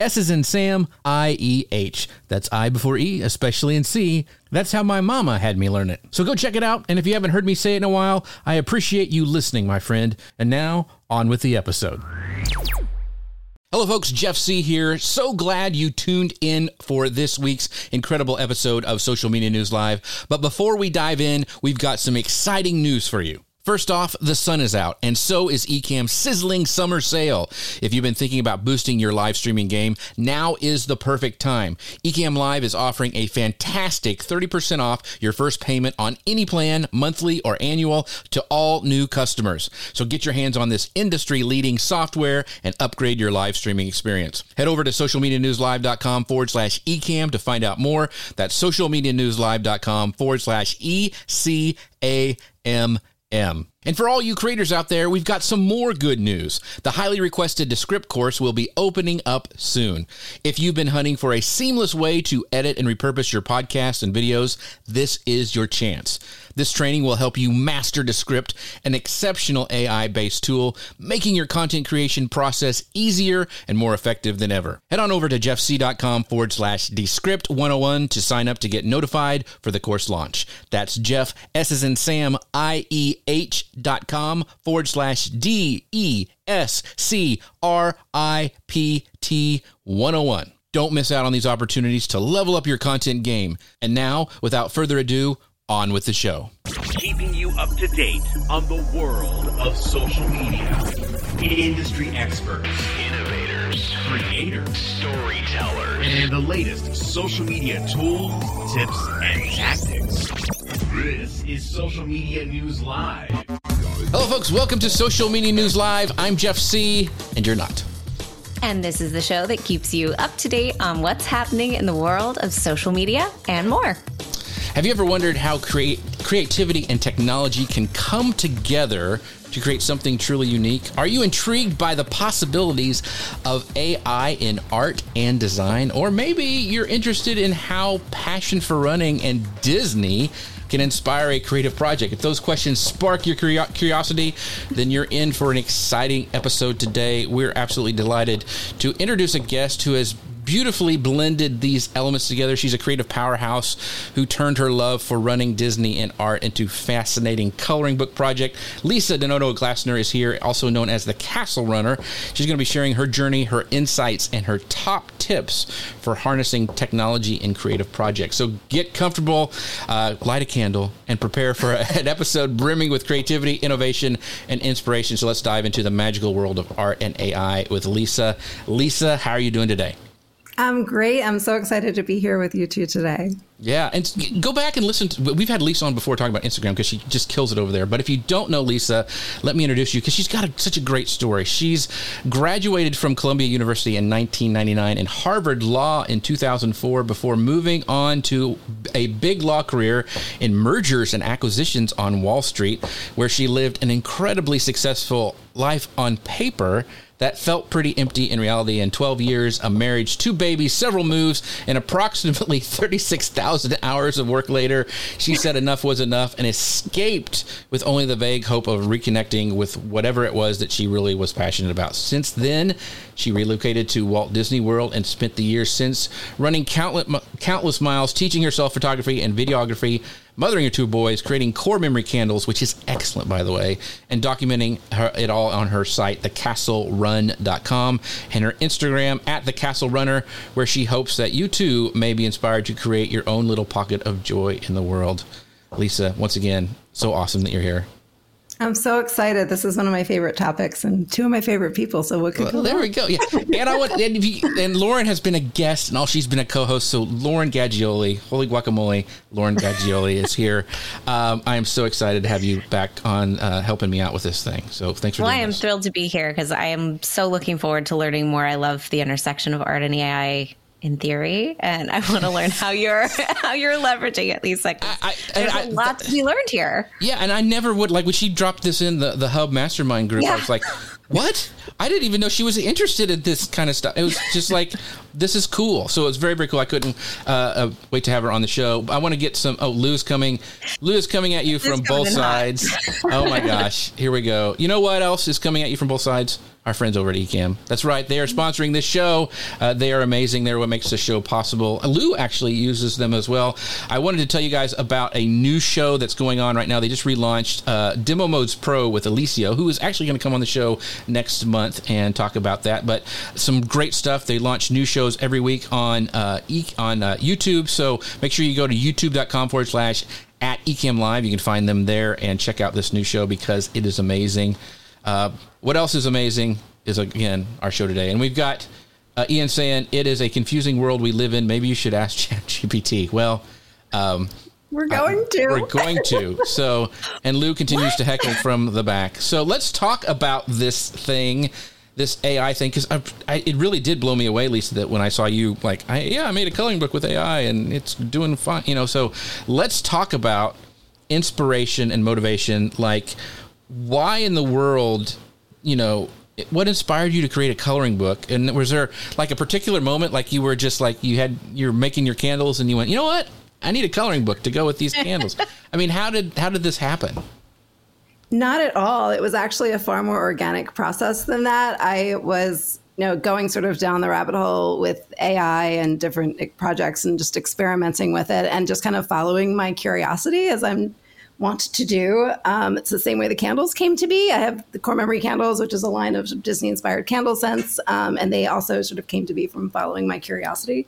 S is in Sam, I E H. That's I before E, especially in C. That's how my mama had me learn it. So go check it out. And if you haven't heard me say it in a while, I appreciate you listening, my friend. And now, on with the episode. Hello, folks. Jeff Sieh here. So glad you tuned in for this week's incredible episode of Social Media News Live. But before we dive in, we've got some exciting news for you. First off, the sun is out, and so is Ecamm's sizzling summer sale. If you've been thinking about boosting your live streaming game, now is the perfect time. Ecamm Live is offering a fantastic 30% off your first payment on any plan, monthly or annual, to all new customers. So get your hands on this industry leading software and upgrade your live streaming experience. Head over to socialmedianewslive.com forward slash ecamm to find out more. That's socialmedianewslive.com forward slash E C A M M. And for all you creators out there, we've got some more good news. The highly requested Descript course will be opening up soon. If you've been hunting for a seamless way to edit and repurpose your podcasts and videos, this is your chance. This training will help you master Descript, an exceptional AI based tool, making your content creation process easier and more effective than ever. Head on over to jeffsieh.com forward slash Descript 101 to sign up to get notified for the course launch. That's Jeff, S is in Sam, I E H com forward slash D E S C R I P T 101. Don't miss out on these opportunities to level up your content game. And now, without further ado, on with the show. Keeping you up to date on the world of social media. Industry experts, innovators, creators, storytellers, and the latest social media tools, tips, and tactics. This is Social Media News Live. Hello, folks. Welcome to Social Media News Live. I'm Jeff Sieh, and you're not. And this is the show that keeps you up to date on what's happening in the world of social media and more. Have you ever wondered how create, creativity and technology can come together to create something truly unique? Are you intrigued by the possibilities of AI in art and design? Or maybe you're interested in how passion for running and Disney can inspire a creative project. If those questions spark your curiosity, then you're in for an exciting episode today. We're absolutely delighted to introduce a guest who has beautifully blended these elements together. She's a creative powerhouse who turned her love for running Disney and art into fascinating coloring book project. Lisa DiNoto Glassner is here, also known as the Castle Runner. She's going to be sharing her journey, her insights, and her top tips for harnessing technology in creative projects. So get comfortable, uh, light a candle, and prepare for an episode brimming with creativity, innovation, and inspiration. So let's dive into the magical world of art and AI with Lisa. Lisa, how are you doing today? I'm great. I'm so excited to be here with you two today. Yeah, and go back and listen. To, we've had Lisa on before talking about Instagram because she just kills it over there. But if you don't know Lisa, let me introduce you because she's got a, such a great story. She's graduated from Columbia University in 1999 and Harvard Law in 2004 before moving on to a big law career in mergers and acquisitions on Wall Street, where she lived an incredibly successful life on paper that felt pretty empty in reality. In 12 years, a marriage, two babies, several moves, and approximately 36,000 hours of work later, she said enough was enough and escaped with only the vague hope of reconnecting with whatever it was that she really was passionate about. Since then, she relocated to Walt Disney World and spent the years since running countless, countless miles teaching herself photography and videography mothering her two boys, creating core memory candles, which is excellent, by the way, and documenting her, it all on her site, thecastlerun.com, and her Instagram at thecastlerunner, where she hopes that you too may be inspired to create your own little pocket of joy in the world. Lisa, once again, so awesome that you're here. I'm so excited. This is one of my favorite topics and two of my favorite people. So what could well, go There we go. Yeah. and I want and, you, and, Lauren has been a guest and all she's been a co-host. So Lauren Gaggioli, holy guacamole, Lauren Gaggioli is here. Um, I am so excited to have you back on uh, helping me out with this thing. So thanks for well, I am this. thrilled to be here because I am so looking forward to learning more. I love the intersection of art and AI in theory, and I want to learn how you're how you're leveraging it, Lisa. I, I, There's I, a lot to be learned here. Yeah, and I never would like when she dropped this in the the Hub Mastermind group. Yeah. I was like, what? I didn't even know she was interested in this kind of stuff. It was just like, this is cool. So it was very, very cool. I couldn't uh, uh, wait to have her on the show. I want to get some. Oh, Lou's coming. Lou is coming at you from both sides. oh my gosh. Here we go. You know what else is coming at you from both sides? Our friends over at Ecamm. That's right. They are sponsoring this show. Uh, they are amazing. They're what makes the show possible. Lou actually uses them as well. I wanted to tell you guys about a new show that's going on right now. They just relaunched uh, Demo Modes Pro with Alicio, who is actually going to come on the show next month and talk about that. But some great stuff. They launch new shows every week on uh, e- on uh, YouTube. So make sure you go to youtube.com forward slash at Ecamm Live. You can find them there and check out this new show because it is amazing. Uh, what else is amazing is again our show today, and we've got uh, Ian saying it is a confusing world we live in. Maybe you should ask ChatGPT. Well, um, we're going to. We're going to. So, and Lou continues to heckle from the back. So let's talk about this thing, this AI thing, because it really did blow me away, Lisa, that when I saw you, like, I, yeah, I made a coloring book with AI and it's doing fine, you know. So let's talk about inspiration and motivation. Like, why in the world, you know, what inspired you to create a coloring book? And was there like a particular moment, like you were just like you had you're making your candles and you went, you know what? I need a coloring book to go with these candles. I mean, how did how did this happen? Not at all. It was actually a far more organic process than that. I was, you know, going sort of down the rabbit hole with AI and different projects and just experimenting with it and just kind of following my curiosity as I'm want to do. Um, it's the same way the candles came to be. I have the core memory candles, which is a line of Disney inspired candle scents, um, and they also sort of came to be from following my curiosity.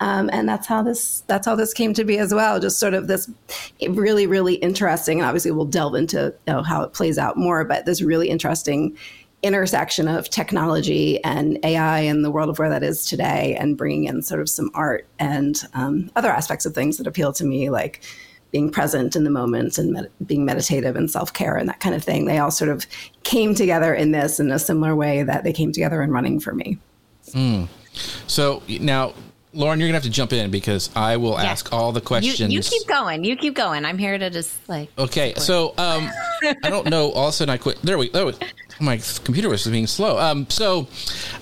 Um, and that's how this that's how this came to be as well. Just sort of this really really interesting, and obviously we'll delve into you know, how it plays out more. But this really interesting intersection of technology and AI and the world of where that is today, and bringing in sort of some art and um, other aspects of things that appeal to me, like being present in the moment and med- being meditative and self care and that kind of thing. They all sort of came together in this in a similar way that they came together in running for me. Mm. So now, Lauren, you're gonna have to jump in because I will yeah. ask all the questions. You, you, keep going. You keep going. I'm here to just like. Okay, support. so um, I don't know. All of a sudden, I quit. There we. There we my computer was being slow. Um, so,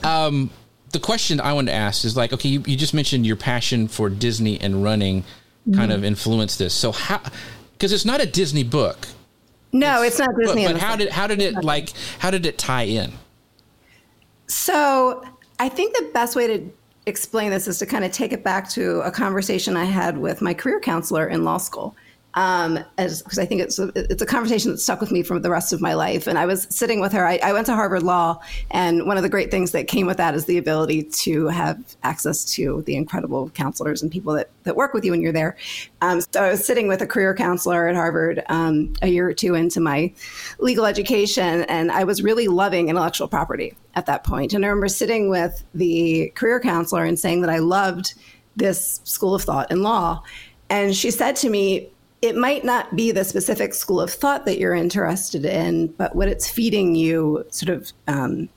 um, the question I wanted to ask is like, okay, you, you just mentioned your passion for Disney and running kind mm-hmm. of influenced this. So how? Because it's not a Disney book. No, it's, it's not Disney. But, but how did how did it like how did it tie in? So I think the best way to explain this is to kind of take it back to a conversation I had with my career counselor in law school um, because I think it's a, it's a conversation that stuck with me for the rest of my life. And I was sitting with her. I, I, went to Harvard Law, and one of the great things that came with that is the ability to have access to the incredible counselors and people that, that work with you when you're there. Um, so I was sitting with a career counselor at Harvard um, a year or two into my legal education, and I was really loving intellectual property at that point. And I remember sitting with the career counselor and saying that I loved this school of thought in law. And she said to me, it might not be the specific school of thought that you're interested in, but what it's feeding you sort of um,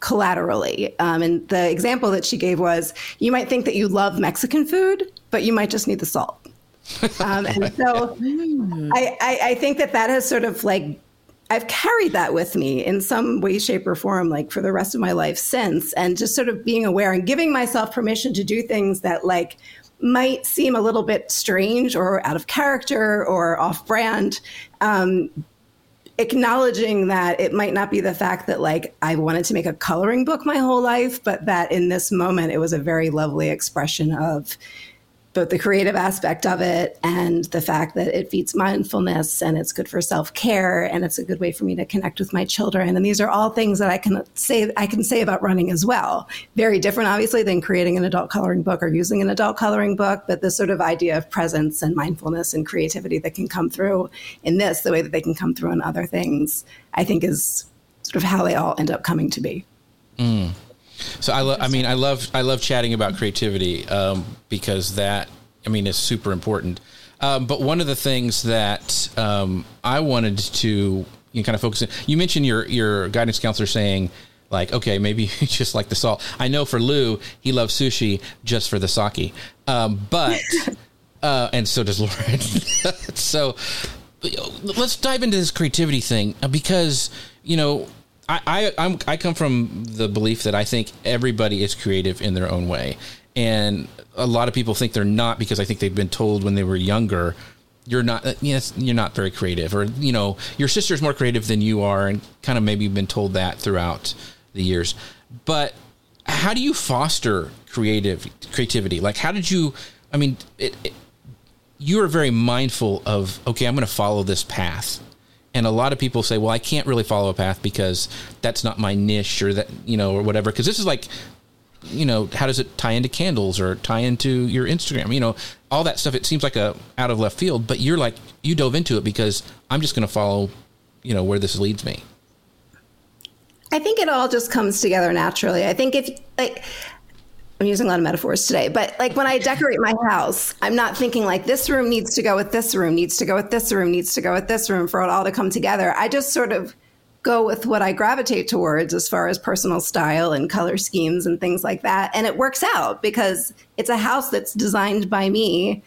collaterally. Um, and the example that she gave was you might think that you love Mexican food, but you might just need the salt. Um, and so I, I, I think that that has sort of like I've carried that with me in some way, shape, or form, like for the rest of my life since, and just sort of being aware and giving myself permission to do things that like might seem a little bit strange or out of character or off brand. Um, acknowledging that it might not be the fact that like I wanted to make a coloring book my whole life, but that in this moment it was a very lovely expression of both the creative aspect of it and the fact that it feeds mindfulness and it's good for self-care and it's a good way for me to connect with my children. And these are all things that I can say I can say about running as well. Very different obviously than creating an adult coloring book or using an adult coloring book but this sort of idea of presence and mindfulness and creativity that can come through in this the way that they can come through in other things I think is sort of how they all end up coming to be. Mm. So I, lo- I mean, I love, I love chatting about creativity um, because that, I mean, is super important. Um, but one of the things that um, I wanted to you know, kind of focus on, you mentioned your your guidance counselor saying Like, okay, maybe just like the salt. I know for Lou, he loves sushi just for the sake. Um, but, uh, and so does Lauren. so let's dive into this creativity thing because, you know, I, I, I'm, I come from the belief that I think everybody is creative in their own way. And a lot of people think they're not because I think they've been told when they were younger you're not uh, yes you're not very creative. Or you know your sister's more creative than you are and kind of maybe you've been told that throughout the years. But how do you foster creative creativity? Like how did you i mean it, it, you are very mindful of okay i'm going to follow this path and a lot of people say well i can't really follow a path because that's not my niche or that you know or whatever because this is like you know, how does it tie into candles or tie into your Instagram? You know, all that stuff. It seems like a out of left field, but you're like you dove into it because I'm just going to follow, you know, where this leads me. I think it all just comes together naturally. I think if like I'm using a lot of metaphors today, but like when I decorate my house, I'm not thinking like this room needs to go with this room, needs to go with this room, needs to go with this room for it all to come together. I just sort of go with what I gravitate towards as far as personal style and color schemes and things like that. And it works out because it's a house that's designed by me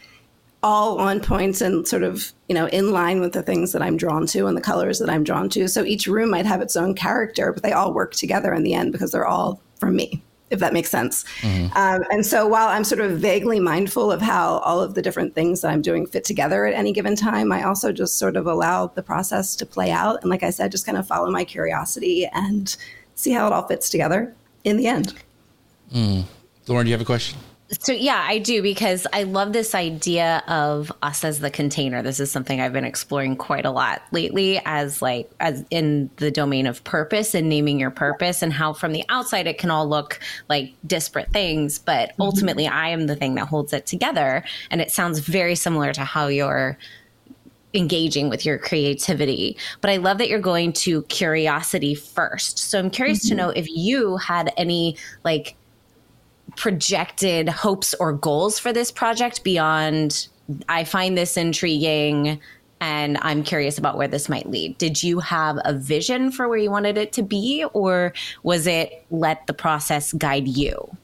all on points and sort of, you know, in line with the things that I'm drawn to and the colors that I'm drawn to. So each room might have its own character, but they all work together in the end because they're all from me if that makes sense. Mm-hmm. Um, and so while I'm sort of vaguely mindful of how all of the different things that I'm doing fit together at any given time, I also just sort of allow the process to play out. And like I said, just kind of follow my curiosity and see how it all fits together in the end. Mm. Lauren, do you have a question? So yeah, I do because I love this idea of us as the container. This is something I've been exploring quite a lot lately as like as in the domain of purpose and naming your purpose and how from the outside it can all look like disparate things, but mm-hmm. ultimately I am the thing that holds it together and it sounds very similar to how you're engaging with your creativity. But I love that you're going to curiosity first. So I'm curious mm-hmm. to know if you had any like projected hopes or goals for this project beyond I find this intriguing and I'm curious about where this might lead. Did you have a vision for where you wanted it to be, or was it let the process guide you?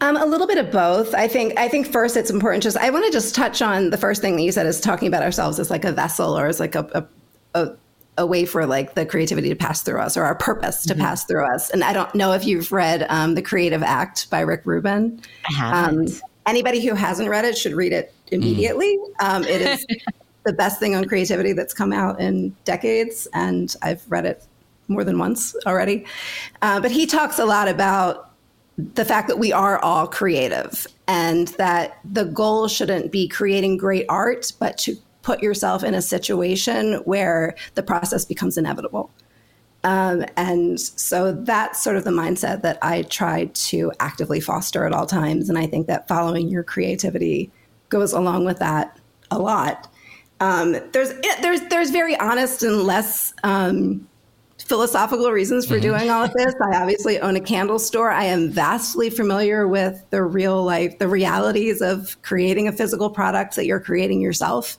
Um, a little bit of both. I think. I think first, it's important. Just I want to just touch on the first thing that you said is talking about ourselves as like a vessel or as like a, a, a a way for like the creativity to pass through us or our purpose to mm-hmm. pass through us. And I don't know if you've read um, The Creative Act by Rick Rubin. I haven't. Um, anybody who hasn't read it should read it immediately. Mm. Um, it is the best thing on creativity that's come out in decades. And I've read it more than once already. Uh, but he talks a lot about the fact that we are all creative and that the goal shouldn't be creating great art, but to put yourself in a situation where the process becomes inevitable. Um, and so that's sort of the mindset that I try to actively foster at all times. And I think that following your creativity goes along with that a lot. Um, there's there's there's very honest and less um, philosophical reasons for mm-hmm. doing all of this. I obviously own a candle store. I am vastly familiar with the real life, the realities of creating a physical product that you're creating yourself.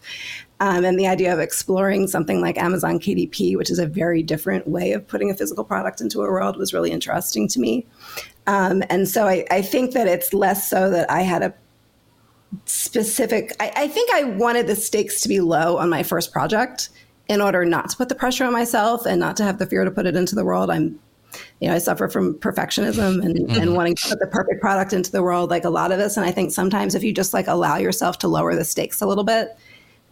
Um, and the idea of exploring something like Amazon KDP, which is a very different way of putting a physical product into a world, was really interesting to me. Um, and so I, I, think that it's less so that I had a specific, I, I think I wanted the stakes to be low on my first project in order not to put the pressure on myself and not to have the fear to put it into the world. I'm, you know, I suffer from perfectionism and, mm-hmm. and wanting to put the perfect product into the world, like a lot of us. And I think sometimes if you just like allow yourself to lower the stakes a little bit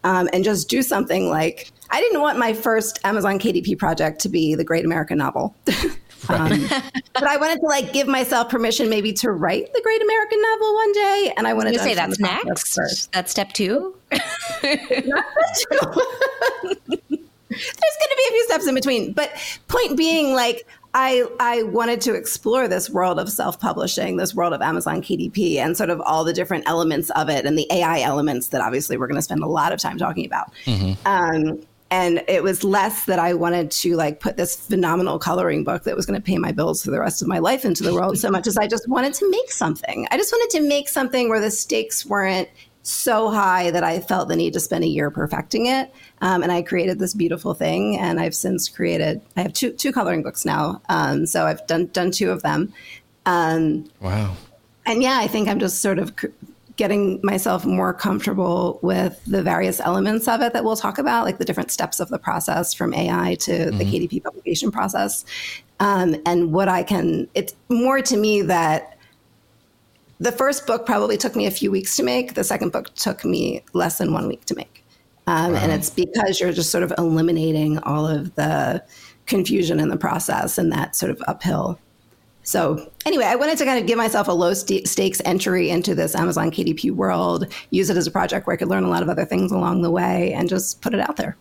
um, and just do something like, I didn't want my first Amazon KDP project to be the Great American Novel. Um, but I wanted to like give myself permission maybe to write the Great American Novel one day, and I wanted to say that's next. First. That's step two. There's going to be a few steps in between, but point being, like I I wanted to explore this world of self publishing, this world of Amazon KDP, and sort of all the different elements of it, and the AI elements that obviously we're going to spend a lot of time talking about. Mm-hmm. Um, and it was less that I wanted to like put this phenomenal coloring book that was going to pay my bills for the rest of my life into the world so much as I just wanted to make something. I just wanted to make something where the stakes weren't so high that I felt the need to spend a year perfecting it. Um, and I created this beautiful thing. And I've since created, I have two, two coloring books now. Um, so I've done, done two of them. Um, wow. And yeah, I think I'm just sort of getting myself more comfortable with the various elements of it that we'll talk about, like the different steps of the process from AI to mm-hmm. the KDP publication process. Um, and what I can, it's more to me that the first book probably took me a few weeks to make. The second book took me less than one week to make. Um, wow. And it's because you're just sort of eliminating all of the confusion in the process and that sort of uphill. So, anyway, I wanted to kind of give myself a low st- stakes entry into this Amazon KDP world, use it as a project where I could learn a lot of other things along the way, and just put it out there.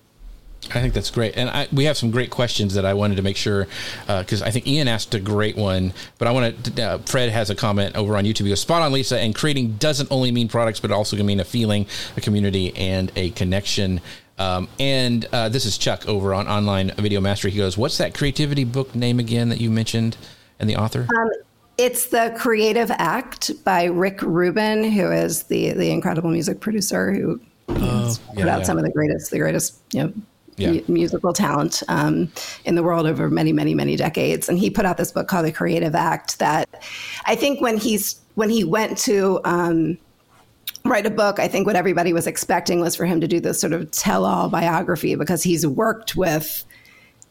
I think that's great, and I, we have some great questions that I wanted to make sure because uh, I think Ian asked a great one, but I want to. Uh, Fred has a comment over on YouTube. He goes, "Spot on, Lisa." And creating doesn't only mean products, but it also can mean a feeling, a community, and a connection. Um, and uh, this is Chuck over on Online Video Mastery. He goes, "What's that creativity book name again that you mentioned, and the author?" Um, it's the Creative Act by Rick Rubin, who is the the incredible music producer who oh, put yeah, out yeah. some of the greatest the greatest you know yeah. musical talent um, in the world over many, many, many decades. And he put out this book called The Creative Act that I think when he's when he went to um, write a book, I think what everybody was expecting was for him to do this sort of tell-all biography because he's worked with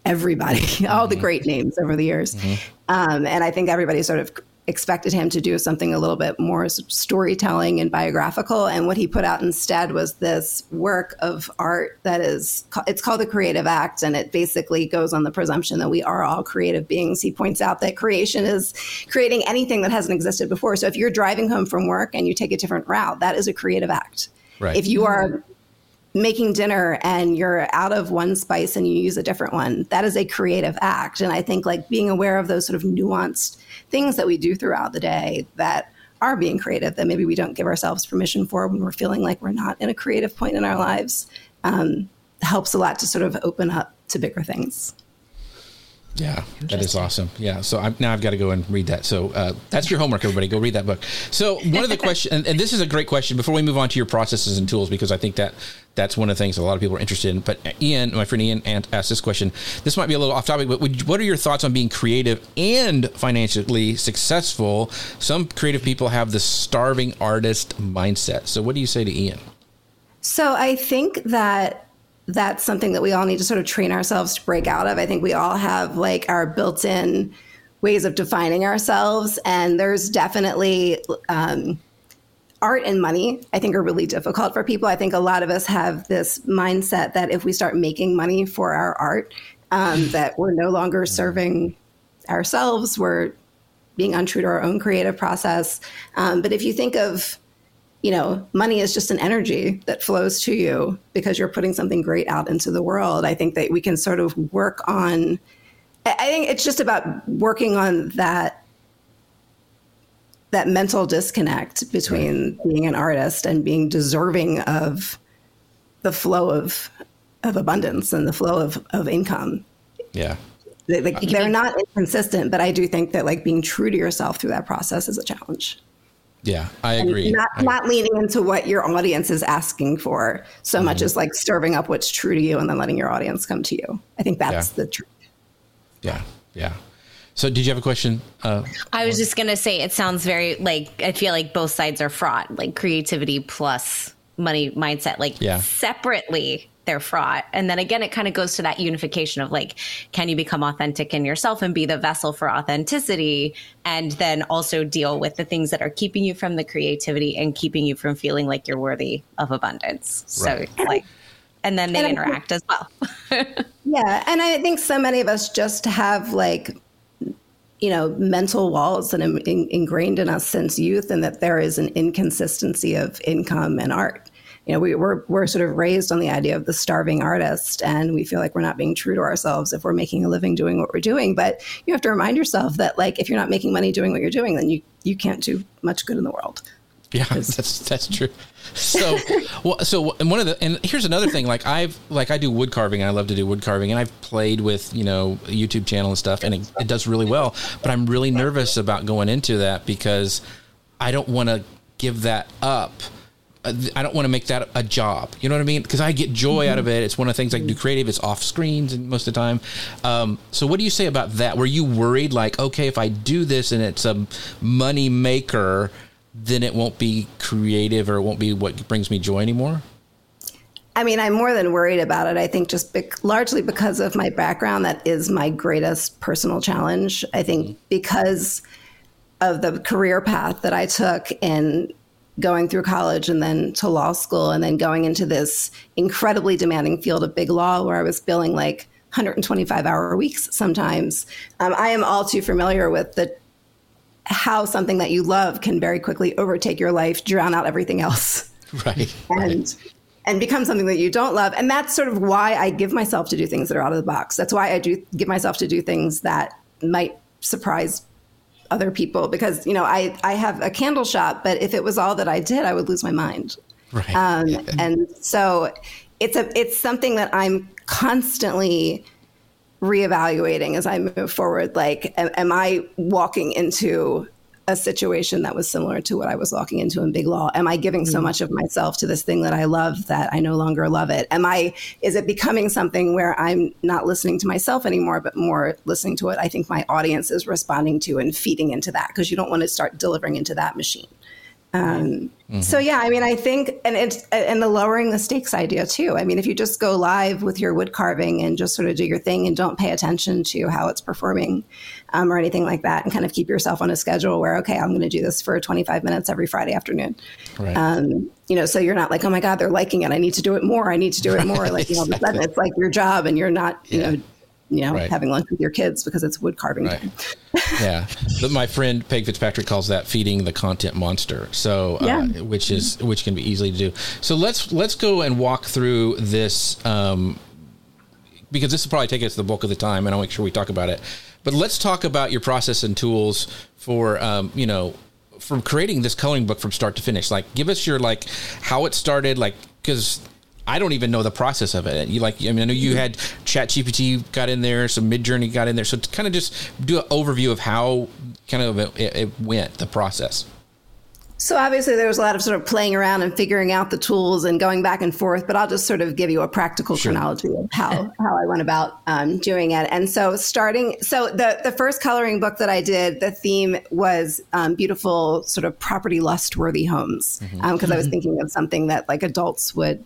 everybody, all the mm-hmm. great names over the years. Mm-hmm. Um, and I think everybody sort of expected him to do something a little bit more storytelling and biographical. And what he put out instead was this work of art that is it's called the creative act. And it basically goes on the presumption that we are all creative beings. He points out that creation is creating anything that hasn't existed before. So if you're driving home from work and you take a different route that is a creative act. Right. if you are making dinner and you're out of one spice and you use a different one that is a creative act. And i think like being aware of those sort of nuanced things that we do throughout the day that are being creative that maybe we don't give ourselves permission for when we're feeling like we're not in a creative point in our lives um, helps a lot to sort of open up to bigger things yeah, that is awesome. Yeah, so I'm, now I've got to go and read that. So uh, that's your homework, everybody. Go read that book. So one of the questions, and, and, this is a great question. Before we move on to your processes and tools, because I think that that's one of the things a lot of people are interested in. But Ian, my friend Ian, asked this question. This might be a little off topic, but would, what are your thoughts on being creative and financially successful? Some creative people have the starving artist mindset. So what do you say to Ian? So I think that that's something that we all need to sort of train ourselves to break out of. I think we all have like our built in ways of defining ourselves. And there's definitely um, art and money, I think, are really difficult for people. I think a lot of us have this mindset that if we start making money for our art, um, that we're no longer serving ourselves, we're being untrue to our own creative process. Um, but if you think of you know, money is just an energy that flows to you because you're putting something great out into the world. I think that we can sort of work on, I think it's just about working on that that mental disconnect between right. being an artist and being deserving of the flow of of abundance and the flow of, of income. Yeah. They, like, uh, they're not inconsistent, but I do think that like being true to yourself through that process is a challenge. Yeah, I agree. not, I, not leaning into what your audience is asking for so mm-hmm. much as like serving up what's true to you and then letting your audience come to you. I think that's yeah. the truth. Yeah, yeah. So, did you have a question? Uh, I was just going to say it sounds very like I feel like both sides are fraught, like creativity plus money mindset, like yeah. separately they're fraught. And then again, it kind of goes to that unification of like, can you become authentic in yourself and be the vessel for authenticity? And then also deal with the things that are keeping you from the creativity and keeping you from feeling like you're worthy of abundance. Right. So, like, and then they and interact as well. yeah. And I think so many of us just have like, you know, mental walls that are in, ingrained in us since youth, and that there is an inconsistency of income and art you know, we, we're, we're sort of raised on the idea of the starving artist, and we feel like we're not being true to ourselves if we're making a living doing what we're doing. But you have to remind yourself that, like, if you're not making money doing what you're doing, then you, you can't do much good in the world. Yeah, that's that's true. So, well, so and one of the and here's another thing. Like I've like I do wood carving. And I love to do wood carving, and I've played with you know a YouTube channel and stuff, and it, it does really well. But I'm really nervous about going into that because I don't want to give that up I don't want to make that a job. You know what I mean? Because I get joy mm-hmm. out of it. It's one of the things I do creative. It's off screens and most of the time. Um, so what do you say about that? Were you worried like, okay, if I do this and it's a money maker, then it won't be creative or it won't be what brings me joy anymore? I mean, I'm more than worried about it. I think just be- largely because of my background, that is my greatest personal challenge. I think mm-hmm. because of the career path that I took in going through college and then to law school and then going into this incredibly demanding field of big law where I was billing like 125 hour weeks sometimes. Um, I am all too familiar with the how something that you love can very quickly overtake your life, drown out everything else. Right. and right and become something that you don't love. And that's sort of why I give myself to do things that are out of the box. That's why I do give myself to do things that might surprise other people because you know I I have a candle shop, but if it was all that I did, I would lose my mind. Right. Um, and so it's a it's something that I'm constantly reevaluating as I move forward. Like, am, am I walking into a situation that was similar to what I was walking into in Big Law? Am I giving so mm. much of myself to this thing that I love that I no longer love it? Am I is it becoming something where I'm not listening to myself anymore, but more listening to what I think my audience is responding to and feeding into that because you don't want to start delivering into that machine. Um, mm-hmm. So yeah, I mean, I think, and it's and the lowering the stakes idea too. I mean, if you just go live with your wood carving and just sort of do your thing and don't pay attention to how it's performing um, or anything like that, and kind of keep yourself on a schedule where okay, I'm going to do this for 25 minutes every Friday afternoon. Right. Um, you know, so you're not like, oh my God, they're liking it. I need to do it more. I need to do it more. Like you know, all of a sudden it's like your job, and you're not, you yeah. know you know, right. having lunch with your kids because it's wood carving right. time. yeah, but my friend Peg Fitzpatrick calls that feeding the content monster. So, uh, yeah. uh, which is which can be easily to do. So let's let's go and walk through this um, because this will probably take us the bulk of the time, and I'll make sure we talk about it. But let's talk about your process and tools for um, you know from creating this coloring book from start to finish. Like, give us your like how it started, like because I don't even know the process of it. You like, I mean, I know you had Chat GPT got in there, some Midjourney got in there. So to kind of just do an overview of how kind of it, it went, the process. So obviously there was a lot of sort of playing around and figuring out the tools and going back and forth, but I'll just sort of give you a practical sure. chronology of how, how I went about um, doing it. And so starting, so the, the first coloring book that I did, the theme was um, beautiful sort of property lust worthy homes. Because mm-hmm. um, I was mm-hmm. thinking of something that like adults would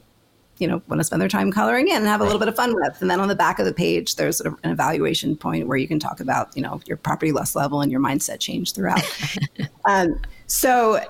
you know want to spend their time coloring in and have a little bit of fun with. And then on the back of the page, there's sort of an evaluation point where you can talk about you know your property lust level and your mindset change throughout. um, so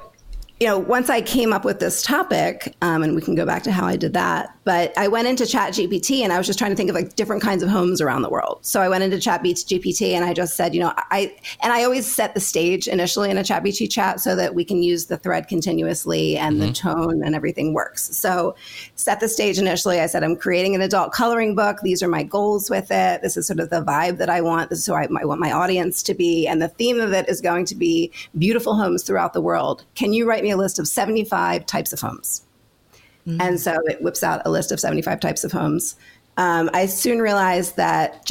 you know, once I came up with this topic, um, and we can go back to how I did that, but I went into Chat GPT and I was just trying to think of like different kinds of homes around the world. So I went into Chat GPT and I just said, you know, I, and I always set the stage initially in a Chat GPT chat so that we can use the thread continuously and mm-hmm. the tone and everything works. So set the stage initially. I said, I'm creating an adult coloring book. These are my goals with it. This is sort of the vibe that I want. This is who I, I want my audience to be. And the theme of it is going to be beautiful homes throughout the world. Can you write me a list of 75 types of homes. Mm-hmm. And so it whips out a list of 75 types of homes. Um, I soon realized that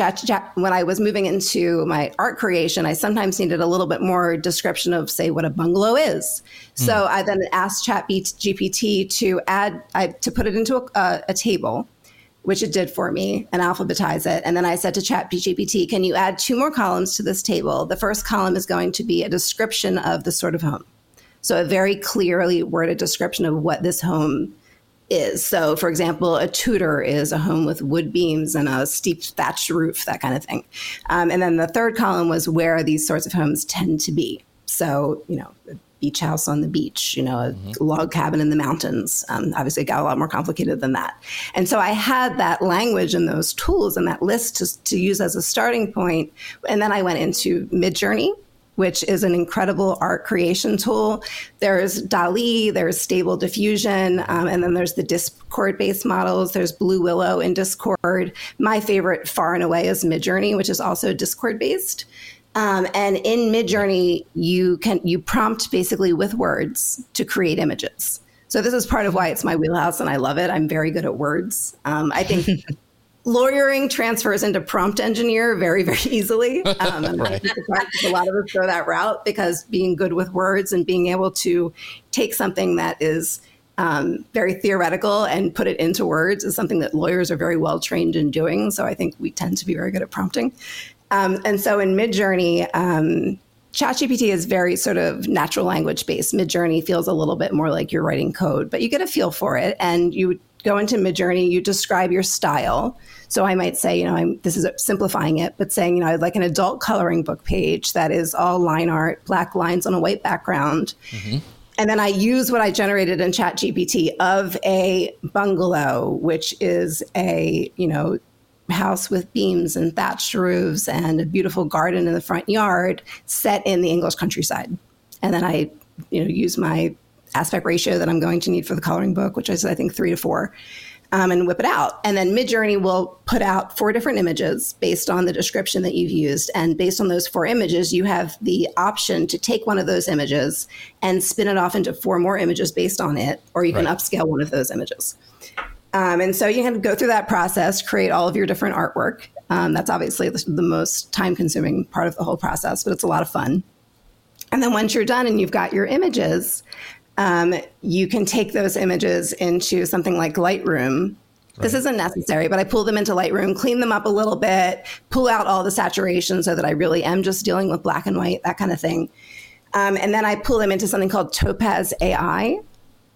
when I was moving into my art creation, I sometimes needed a little bit more description of, say, what a bungalow is. Mm. So I then asked ChatGPT to add, I, to put it into a, a, table, which it did for me, and alphabetize it. And then I said to ChatGPT, "Can you add two more columns to this table? The first column is going to be a description of the sort of home." So, a very clearly worded description of what this home is. So, for example, a Tudor is a home with wood beams and a steep thatched roof, that kind of thing. Um, and then the third column was where these sorts of homes tend to be. So, you know, a beach house on the beach, you know, a mm-hmm. log cabin in the mountains. Um, obviously, it got a lot more complicated than that. And so I had that language and those tools and that list to, to use as a starting point. And then I went into Midjourney which is an incredible art creation tool. There's DALL-E, there's Stable Diffusion, um, and then there's the Discord based models. There's Blue Willow in Discord. My favorite, far and away, is Midjourney, which is also Discord based. Um, and in Midjourney, you can you prompt basically with words to create images. So this is part of why it's my wheelhouse, and I love it. I'm very good at words. Um, I think lawyering transfers into prompt engineer very, very easily. Um, right. a lot of us go that route because being good with words and being able to take something that is um, very theoretical and put it into words is something that lawyers are very well trained in doing. So I think we tend to be very good at prompting. Um, and so in Midjourney, um, ChatGPT is very sort of natural language based. Midjourney feels a little bit more like you're writing code, but you get a feel for it, and you go into Midjourney, you describe your style. So I might say, you know, I'm, this is simplifying it, but saying, you know, I'd like an adult coloring book page that is all line art, black lines on a white background. Mm-hmm. And then I use what I generated in ChatGPT of a bungalow, which is a, you know, house with beams and thatched roofs and a beautiful garden in the front yard set in the English countryside. And then I, you know, use my aspect ratio that I'm going to need for the coloring book, which is I think three to four, um, and whip it out. And then Midjourney will put out four different images based on the description that you've used. And based on those four images, you have the option to take one of those images and spin it off into four more images based on it, or you right. can upscale one of those images. Um, and so you can go through that process, create all of your different artwork. Um, that's obviously the, the most time consuming part of the whole process, but it's a lot of fun. And then once you're done and you've got your images, um, you can take those images into something like Lightroom. Right. This isn't necessary, but I pull them into Lightroom, clean them up a little bit, pull out all the saturation so that I really am just dealing with black and white, that kind of thing. Um, and then I pull them into something called Topaz AI,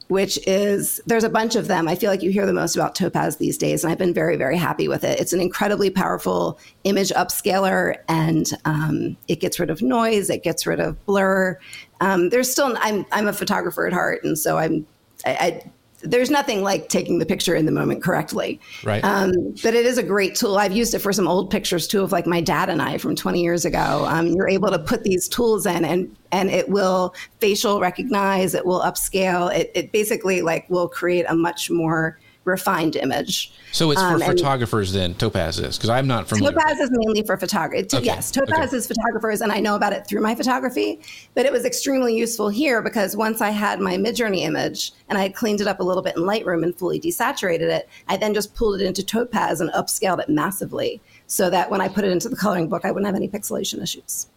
which is there's a bunch of them. I feel like you hear the most about Topaz these days, and I've been very, very happy with it. It's an incredibly powerful image upscaler, and um, it gets rid of noise, it gets rid of blur. Um, there's still I'm I'm a photographer at heart, and so I'm I, I there's nothing like taking the picture in the moment correctly. Right. Um, but it is a great tool. I've used it for some old pictures too of like my dad and I from 20 years ago. Um, you're able to put these tools in and and it will facial recognize, it will upscale. It, it basically like will create a much more refined image. So it's for um, photographers then, Topaz is, because I'm not familiar. Topaz is mainly for photographers. Okay. Yes, Topaz okay. is photographers, and I know about it through my photography, but it was extremely useful here because once I had my Midjourney image and I had cleaned it up a little bit in Lightroom and fully desaturated it, I then just pulled it into Topaz and upscaled it massively so that when I put it into the coloring book, I wouldn't have any pixelation issues.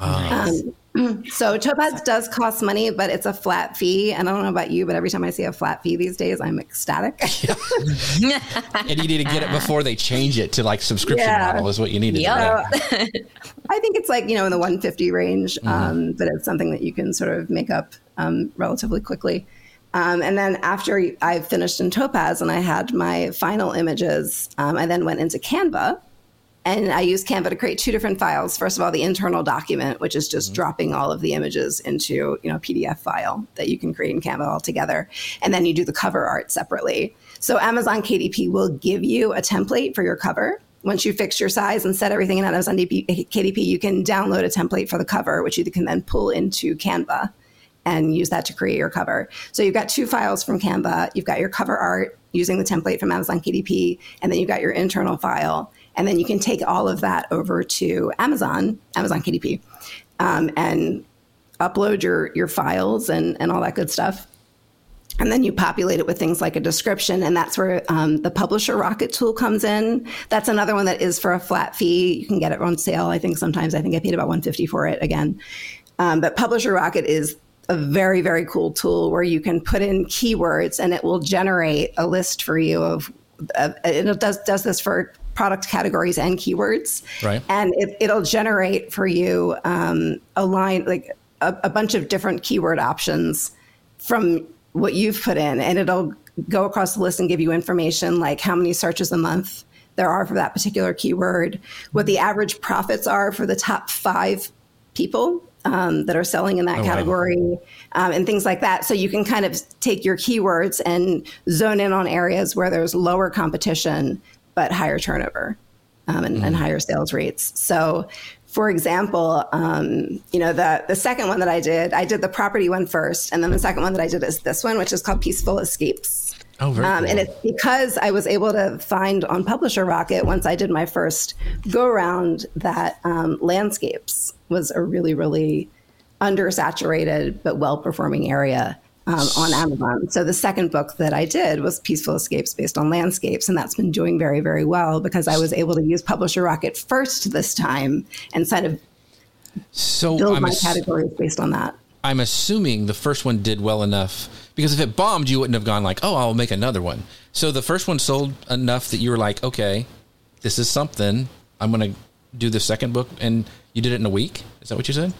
Oh. Um, so Topaz does cost money, but it's a flat fee. And I don't know about you, but every time I see a flat fee these days, I'm ecstatic. and you need to get it before they change it to like subscription yeah. model is what you need to yep. do. I think it's like, you know, in the 150 range, mm-hmm. um, but it's something that you can sort of make up um, relatively quickly. Um, and then after I finished in Topaz and I had my final images, um, I then went into Canva and I use Canva to create two different files. First of all, the internal document, which is just mm-hmm. dropping all of the images into you know PDF file that you can create in Canva all together, and then you do the cover art separately. So Amazon KDP will give you a template for your cover. Once you fix your size and set everything in Amazon KDP, you can download a template for the cover, which you can then pull into Canva and use that to create your cover. So you've got two files from Canva. You've got your cover art using the template from Amazon KDP, and then you've got your internal file. And then you can take all of that over to Amazon, Amazon KDP, um, and upload your, your files and, and all that good stuff. And then you populate it with things like a description, and that's where um, the Publisher Rocket tool comes in. That's another one that is for a flat fee. You can get it on sale. I think sometimes I think I paid about 150 for it again. Um, but Publisher Rocket is a very very cool tool where you can put in keywords and it will generate a list for you of, of it does does this for product categories and keywords. Right. And it, will generate for you um, a line, like a, a bunch of different keyword options from what you've put in. And it'll go across the list and give you information like how many searches a month there are for that particular keyword, what the average profits are for the top five people um, that are selling in that oh, category, wow. um, and things like that. So you can kind of take your keywords and zone in on areas where there's lower competition but higher turnover um, and, mm. and, higher sales rates. So, for example, um, you know the the second one that I did, I did the property one first, and then the second one that I did is this one, which is called Peaceful Escapes. Oh, very um, cool. And it's because I was able to find on Publisher Rocket once I did my first go around that um, landscapes was a really really undersaturated but well performing area um, on Amazon. So the second book that I did was Peaceful Escapes based on landscapes, and that's been doing very, very well because I was able to use Publisher Rocket first this time and kind of so build I'm my ass- categories based on that. I'm assuming the first one did well enough Because if it bombed, you wouldn't have gone like, "Oh, I'll make another one." So the first one sold enough that you were like, "Okay, this is something. I'm going to do the second book." And you did it in a week. Is that what you said?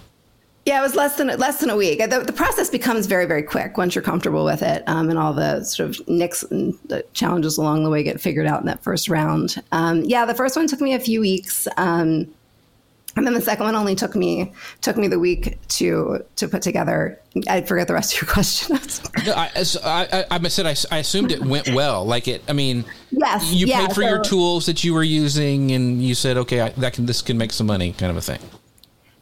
Yeah, it was less than less than a week. The, the process becomes very very quick once you're comfortable with it, um, and all the sort of nicks and the challenges along the way get figured out in that first round. Um, yeah, the first one took me a few weeks. Um, and then the second one only took me took me the week to to put together. I forget the rest of your question. no, I, I, I, said I, I, assumed it went well. Like it, I mean, yes, you yeah, paid for so, your tools that you were using, and you said, okay, I, that can this can make some money, kind of a thing.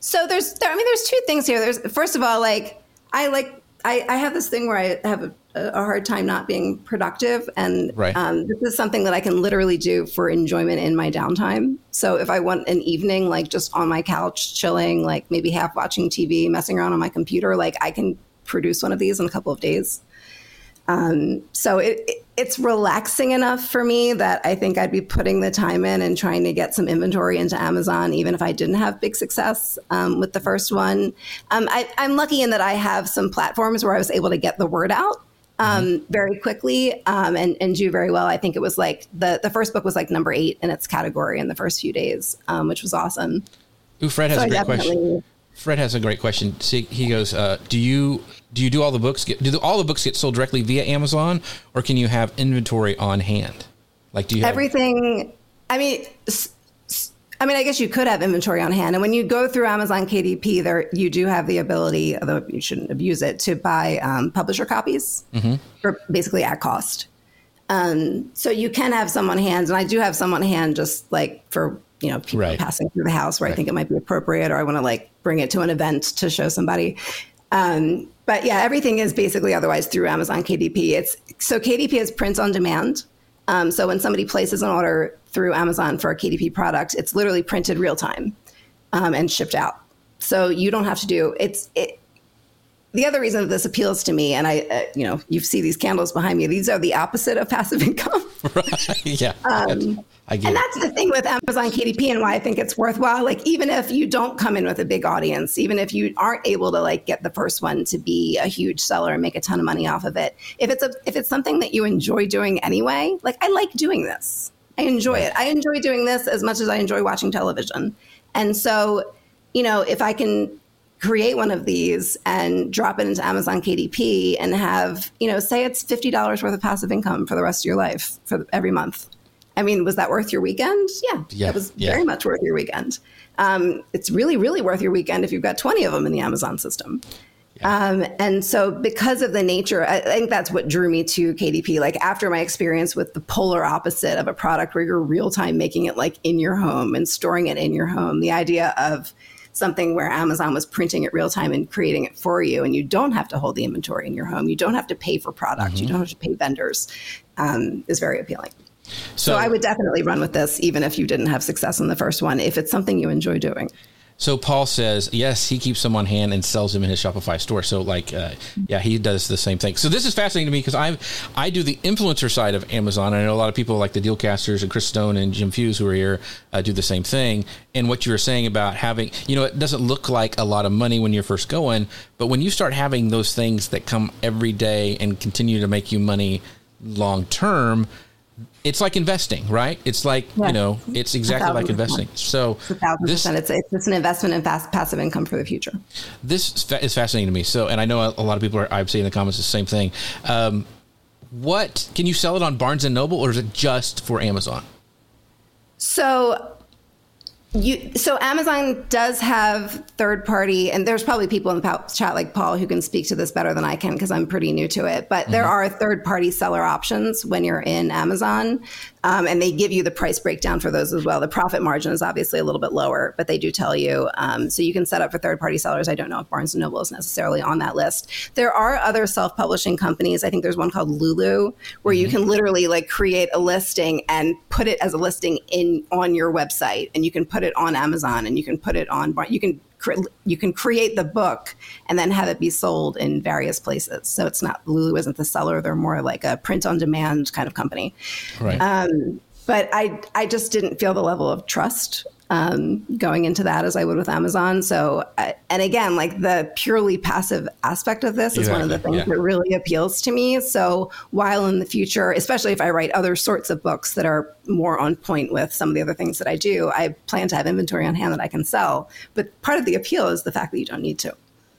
So there's, there, I mean, there's two things here. There's first of all, like I like I, I have this thing where I have a a hard time not being productive. And right. um, this is something that I can literally do for enjoyment in my downtime. So if I want an evening, like just on my couch, chilling, like maybe half watching TV, messing around on my computer, like I can produce one of these in a couple of days. Um, so it, it, it's relaxing enough for me that I think I'd be putting the time in and trying to get some inventory into Amazon, even if I didn't have big success um, with the first one. Um, I, I'm lucky in that I have some platforms where I was able to get the word out um, mm-hmm. very quickly um, and, and do very well. I think it was like the, the first book was like number eight in its category in the first few days, um, which was awesome. Ooh, Fred has so a great question. Fred has a great question. See, he goes, uh, "Do you do you do all the books get do all the books get sold directly via Amazon, or can you have inventory on hand? Like, do you have- everything? I mean, I mean, I guess you could have inventory on hand. And when you go through Amazon KDP, there you do have the ability, although you shouldn't abuse it, to buy um, publisher copies mm-hmm. for basically at cost. Um, so you can have some on hand, and I do have some on hand just like for you know people right. passing through the house where right. I think it might be appropriate, or I want to like bring it to an event to show somebody. Um, but yeah, everything is basically otherwise through Amazon KDP. It's so KDP is print on demand. Um, so when somebody places an order through Amazon for a KDP product, it's literally printed real time um, and shipped out. So you don't have to do it's it. The other reason that this appeals to me, and I, uh, you know, you see these candles behind me. These are the opposite of passive income. right. Yeah. Um, I get and that's the thing with Amazon KDP and why I think it's worthwhile. Like, even if you don't come in with a big audience, even if you aren't able to like get the first one to be a huge seller and make a ton of money off of it, if it's a if it's something that you enjoy doing anyway, like I like doing this. I enjoy it. I enjoy doing this as much as I enjoy watching television. And so, you know, if I can create one of these and drop it into Amazon KDP and have, you know, say it's $50 worth of passive income for the rest of your life for every month. I mean, was that worth your weekend? Yeah, yeah it was yeah. very much worth your weekend. Um, it's really, really worth your weekend if you've got 20 of them in the Amazon system. Yeah. Um, and so, because of the nature, I think that's what drew me to KDP. Like, after my experience with the polar opposite of a product where you're real time making it like in your home and storing it in your home, the idea of something where Amazon was printing it real time and creating it for you, and you don't have to hold the inventory in your home, you don't have to pay for product, mm-hmm. you don't have to pay vendors, um, is very appealing. So, so I would definitely run with this, even if you didn't have success in the first one, if it's something you enjoy doing. So Paul says, yes, he keeps them on hand and sells them in his Shopify store. So like, uh, yeah, he does the same thing. So this is fascinating to me because I I do the influencer side of Amazon. I know a lot of people like the Dealcasters and Chris Stone and Jim Fuse who are here uh, do the same thing. And what you were saying about having, you know, it doesn't look like a lot of money when you're first going, but when you start having those things that come every day and continue to make you money long term, it's like investing, right? It's like yeah. you know, it's exactly like investing. So this, it's, it's it's an investment in fast passive income for the future. This is fascinating to me. So, and I know a, lot of people are. I've seen in the comments the same thing. Um, what can you sell it on Barnes and Noble, or is it just for Amazon? So you, so Amazon does have third party, and there's probably people in the chat like Paul who can speak to this better than I can because I'm pretty new to it. But mm-hmm. there are third party seller options when you're in Amazon. Um, and they give you the price breakdown for those as well. The profit margin is obviously a little bit lower, but they do tell you. Um, so you can set up for third party sellers. I don't know if Barnes and Noble is necessarily on that list. There are other self publishing companies. I think there's one called Lulu where mm-hmm. you can literally like create a listing and put it as a listing in on your website, and you can put it on Amazon, and you can put it on. You can you can create the book and then have it be sold in various places. So it's not Lulu isn't the seller; they're more like a print on demand kind of company. Right. Um, but I I just didn't feel the level of trust um, going into that as I would with Amazon. So, and again, like the purely passive aspect of this is one of the things yeah. that really appeals to me. So, while in the future, especially if I write other sorts of books that are more on point with some of the other things that I do, I plan to have inventory on hand that I can sell. But part of the appeal is the fact that you don't need to.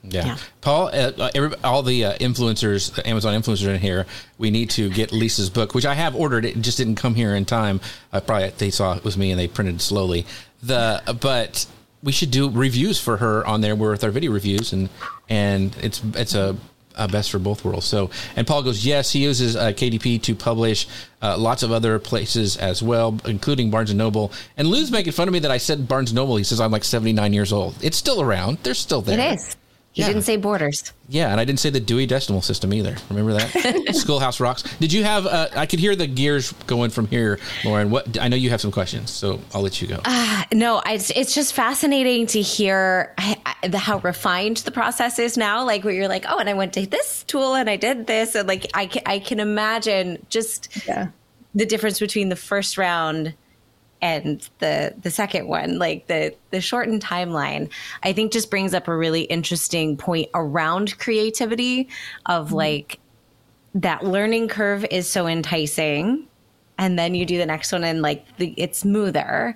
Yeah. Yeah. Paul, uh, uh, every, all the uh, influencers, the Amazon influencers in here, we need to get Lisa's book, which I have ordered. It just didn't come here in time. Uh, probably they saw it was me and they printed it slowly. The but we should do reviews for her on there with our video reviews and and it's it's a, a best for both worlds. So and Paul goes, yes, he uses uh, KDP to publish uh, lots of other places as well, including Barnes and Noble. And Lou's making fun of me that I said Barnes and Noble. He says I'm like 79 years old. It's still around. They're still there. It is. He Yeah. didn't say borders. Yeah, and I didn't say the Dewey Decimal System either. Remember that? Schoolhouse Rocks. Did you have? Uh, I could hear the gears going from here, Lauren. What? I know you have some questions, so I'll let you go. No, it's, it's just fascinating to hear I- I- the, how refined the process is now. Like where you're like, oh, and I went to this tool and I did this, and like I can, I can imagine just Yeah. the difference between the first round and the the second one like the the shortened timeline i think just brings up a really interesting point around creativity of like that learning curve is so enticing and then you do the next one and like the, it's smoother.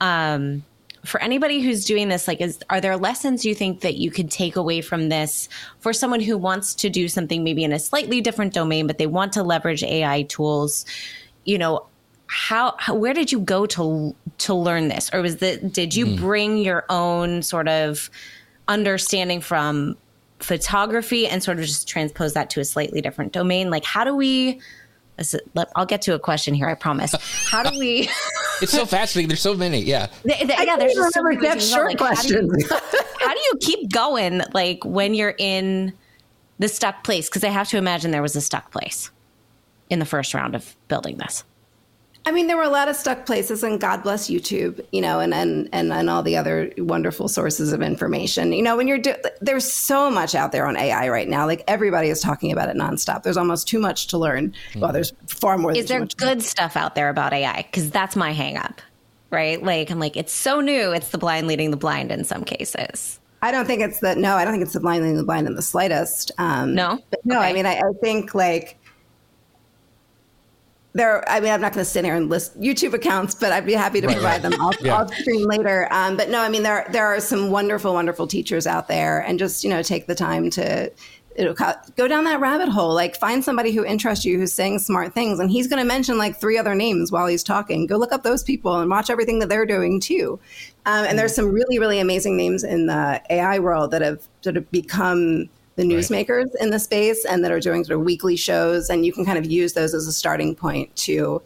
Um for anybody who's doing this like is are there lessons you think that you could take away from this for someone who wants to do something maybe in a slightly different domain but they want to leverage ai tools? You know how, how where did you go to to learn this or was the did you hmm. bring your own sort of understanding from photography and sort of just transpose that to a slightly different domain like how do we this is- let- I'll get to a question here I promise how do we It's so fascinating. There's so many. Yeah. Th- th- I yeah, there's even just so many Jeff's ways to go. short Like, how do you- questions. How do you keep going, like when you're in the stuck place? Because I have to imagine there was a stuck place in the first round of building this. I mean, there were a lot of stuck places, and God bless YouTube, you know, and and and, and all the other wonderful sources of information. You know, when you're do- there's so much out there on AI right now. Like everybody is talking about it nonstop. There's almost too much to learn. Well, there's far more. Is than too there much to learn. good stuff out there about AI? Because that's my hangup, right? Like, I'm like, it's so new, it's the blind leading the blind in some cases. I don't think it's the no. I don't think it's the blind leading the blind in the slightest. Um, No? but no. I mean, I, I think like there. I mean, I'm not going to sit here and list YouTube accounts, but I'd be happy to Right, provide right. them off, Yeah. off screen later. Um, but no, I mean, there there are some wonderful, wonderful teachers out there, and just you know, take the time to. you know, co- Go down that rabbit hole. Like, find somebody who interests you, who's saying smart things, and he's going to mention like three other names while he's talking. Go look up those people and watch everything that they're doing too. Um, and there's some really, really amazing names in the AI world that have sort of become the newsmakers in the space and that are doing sort of weekly shows. And you can kind of use those as a starting point to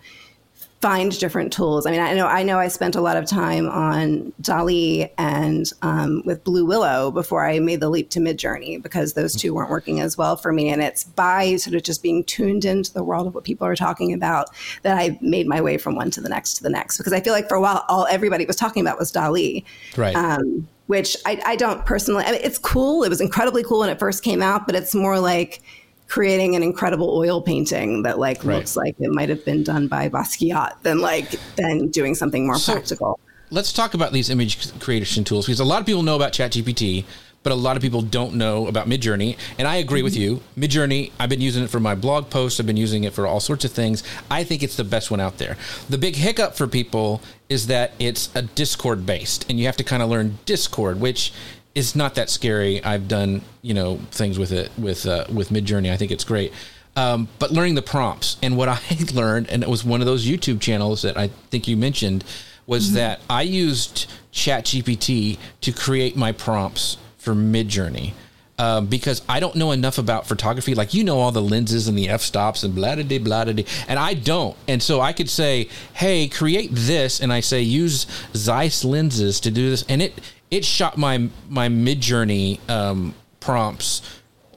find different tools. I mean, I know I know I spent a lot of time on DALL-E and um, with Blue Willow before I made the leap to Midjourney because those two weren't working as well for me. And it's by sort of just being tuned into the world of what people are talking about that I made my way from one to the next to the next. Because I feel like for a while, all everybody was talking about was DALL-E Right. um, which I, I don't personally. I mean, it's cool. It was incredibly cool when it first came out, but it's more like creating an incredible oil painting that like Right. looks like it might have been done by Basquiat than like than doing something more So- practical. Let's talk about these image creation tools because a lot of people know about ChatGPT, but a lot of people don't know about Midjourney. And I agree with mm-hmm. you. Midjourney, I've been using it for my blog posts. I've been using it for all sorts of things. I think it's the best one out there. The big hiccup for people is that it's a Discord based, and you have to kind of learn Discord, which is not that scary. I've done you know things with it with uh, with Midjourney. I think it's great. Um, but learning the prompts and what I learned, and it was one of those YouTube channels that I think you mentioned, was that I used ChatGPT to create my prompts for Midjourney. Um, because I don't know enough about photography. Like you know all the lenses and the f stops and blah da da blah da da, and I don't. And so I could say, "Hey, create this," and I say, "Use Zeiss lenses to do this," and it it shot my my Midjourney um, prompts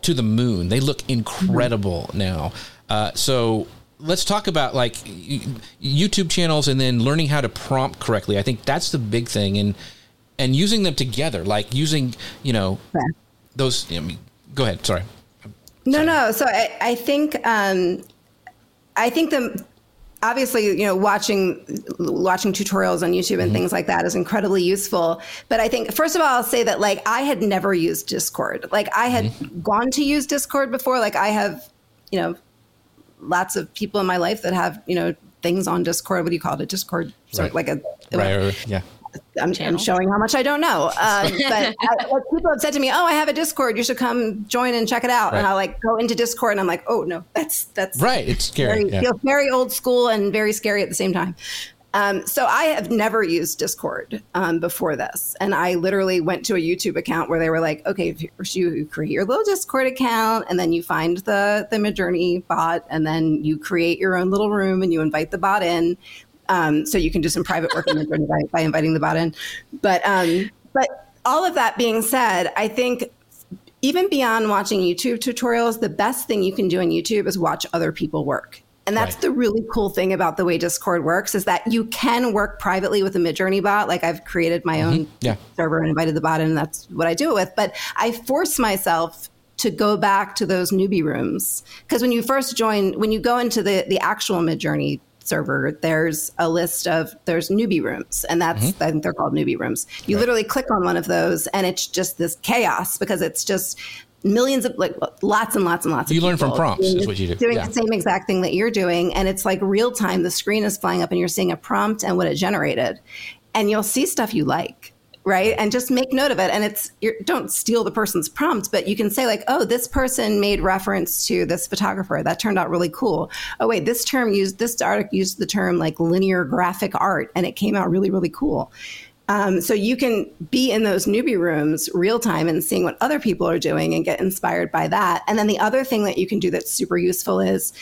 to the moon. They look incredible now. Uh, so let's talk about like YouTube channels and then learning how to prompt correctly. I think that's the big thing, and and using them together, like using you know those. I mean, go ahead. Sorry. No, no. So I, I think um, I think the obviously you know watching watching tutorials on youtube and mm-hmm. things like that is incredibly useful but i think first of all i'll say that like i had never used discord like i had mm-hmm. gone to use discord before like i have you know lots of people in my life that have you know things on discord what do you call it a discord sort right. of like a right, yeah I'm, I'm, showing how much I don't know. Um, but I, people have said to me, "Oh, I have a Discord. You should come join and check it out." Right. And I like go into Discord, and I'm like, "Oh no, that's that's right. It's scary. Very, yeah. Feels very old school and very scary at the same time." Um, so I have never used Discord um, before this, and I literally went to a YouTube account where they were like, "Okay, you create your little Discord account, and then you find the the Midjourney bot, and then you create your own little room, and you invite the bot in. Um, so you can do some private work in Midjourney by, by inviting the bot in. But um, but all of that being said, I think even beyond watching YouTube tutorials, the best thing you can do on YouTube is watch other people work. And that's right. the really cool thing about the way Discord works is that you can work privately with a Midjourney bot. Like I've created my mm-hmm. own yeah. server and invited the bot in, and that's what I do it with. But I force myself to go back to those newbie rooms because when you first join, when you go into the the actual Midjourney server, there's a list of there's newbie rooms, and that's mm-hmm. I think they're called newbie rooms. You right. literally click on one of those, and it's just this chaos because it's just millions of like lots and lots and lots. You of you learn from prompts, is what you do. Doing yeah. the same exact thing that you're doing, and it's like real time. The screen is flying up, and you're seeing a prompt and what it generated, and you'll see stuff you like right? And just make note of it. And it's don't steal the person's prompt but you can say like oh this person made reference to this photographer. That turned out really cool. Oh wait this term used this article used the term like linear graphic art and it came out really really cool. Um, so you can be in those newbie rooms real time and seeing what other people are doing and get inspired by that. And then the other thing that you can do that's super useful is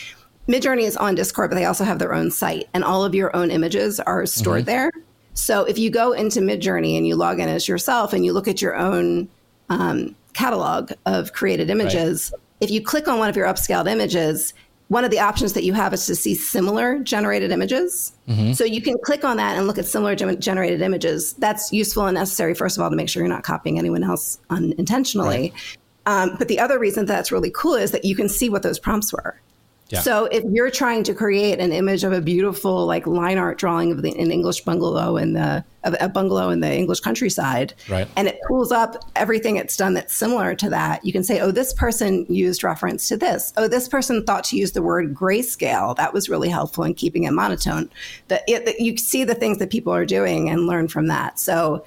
midjourney is on discord but they also have their own site and all of your own images are stored mm-hmm. there so if you go into Midjourney and you log in as yourself and you look at your own um, catalog of created images, right. if you click on one of your upscaled images, one of the options that you have is to see similar generated images. Mm-hmm. So you can click on that and look at similar generated images. That's useful and necessary, first of all, to make sure you're not copying anyone else unintentionally. Right. Um, but the other reason that's really cool is that you can see what those prompts were. Yeah. So if you're trying to create an image of a beautiful like line art drawing of the, an English bungalow in the a bungalow in the English countryside, right. and it pulls up everything it's done that's similar to that, you can say, oh, this person used reference to this. Oh, this person thought to use the word grayscale. That was really helpful in keeping it monotone. That, it, you see the things that people are doing and learn from that. So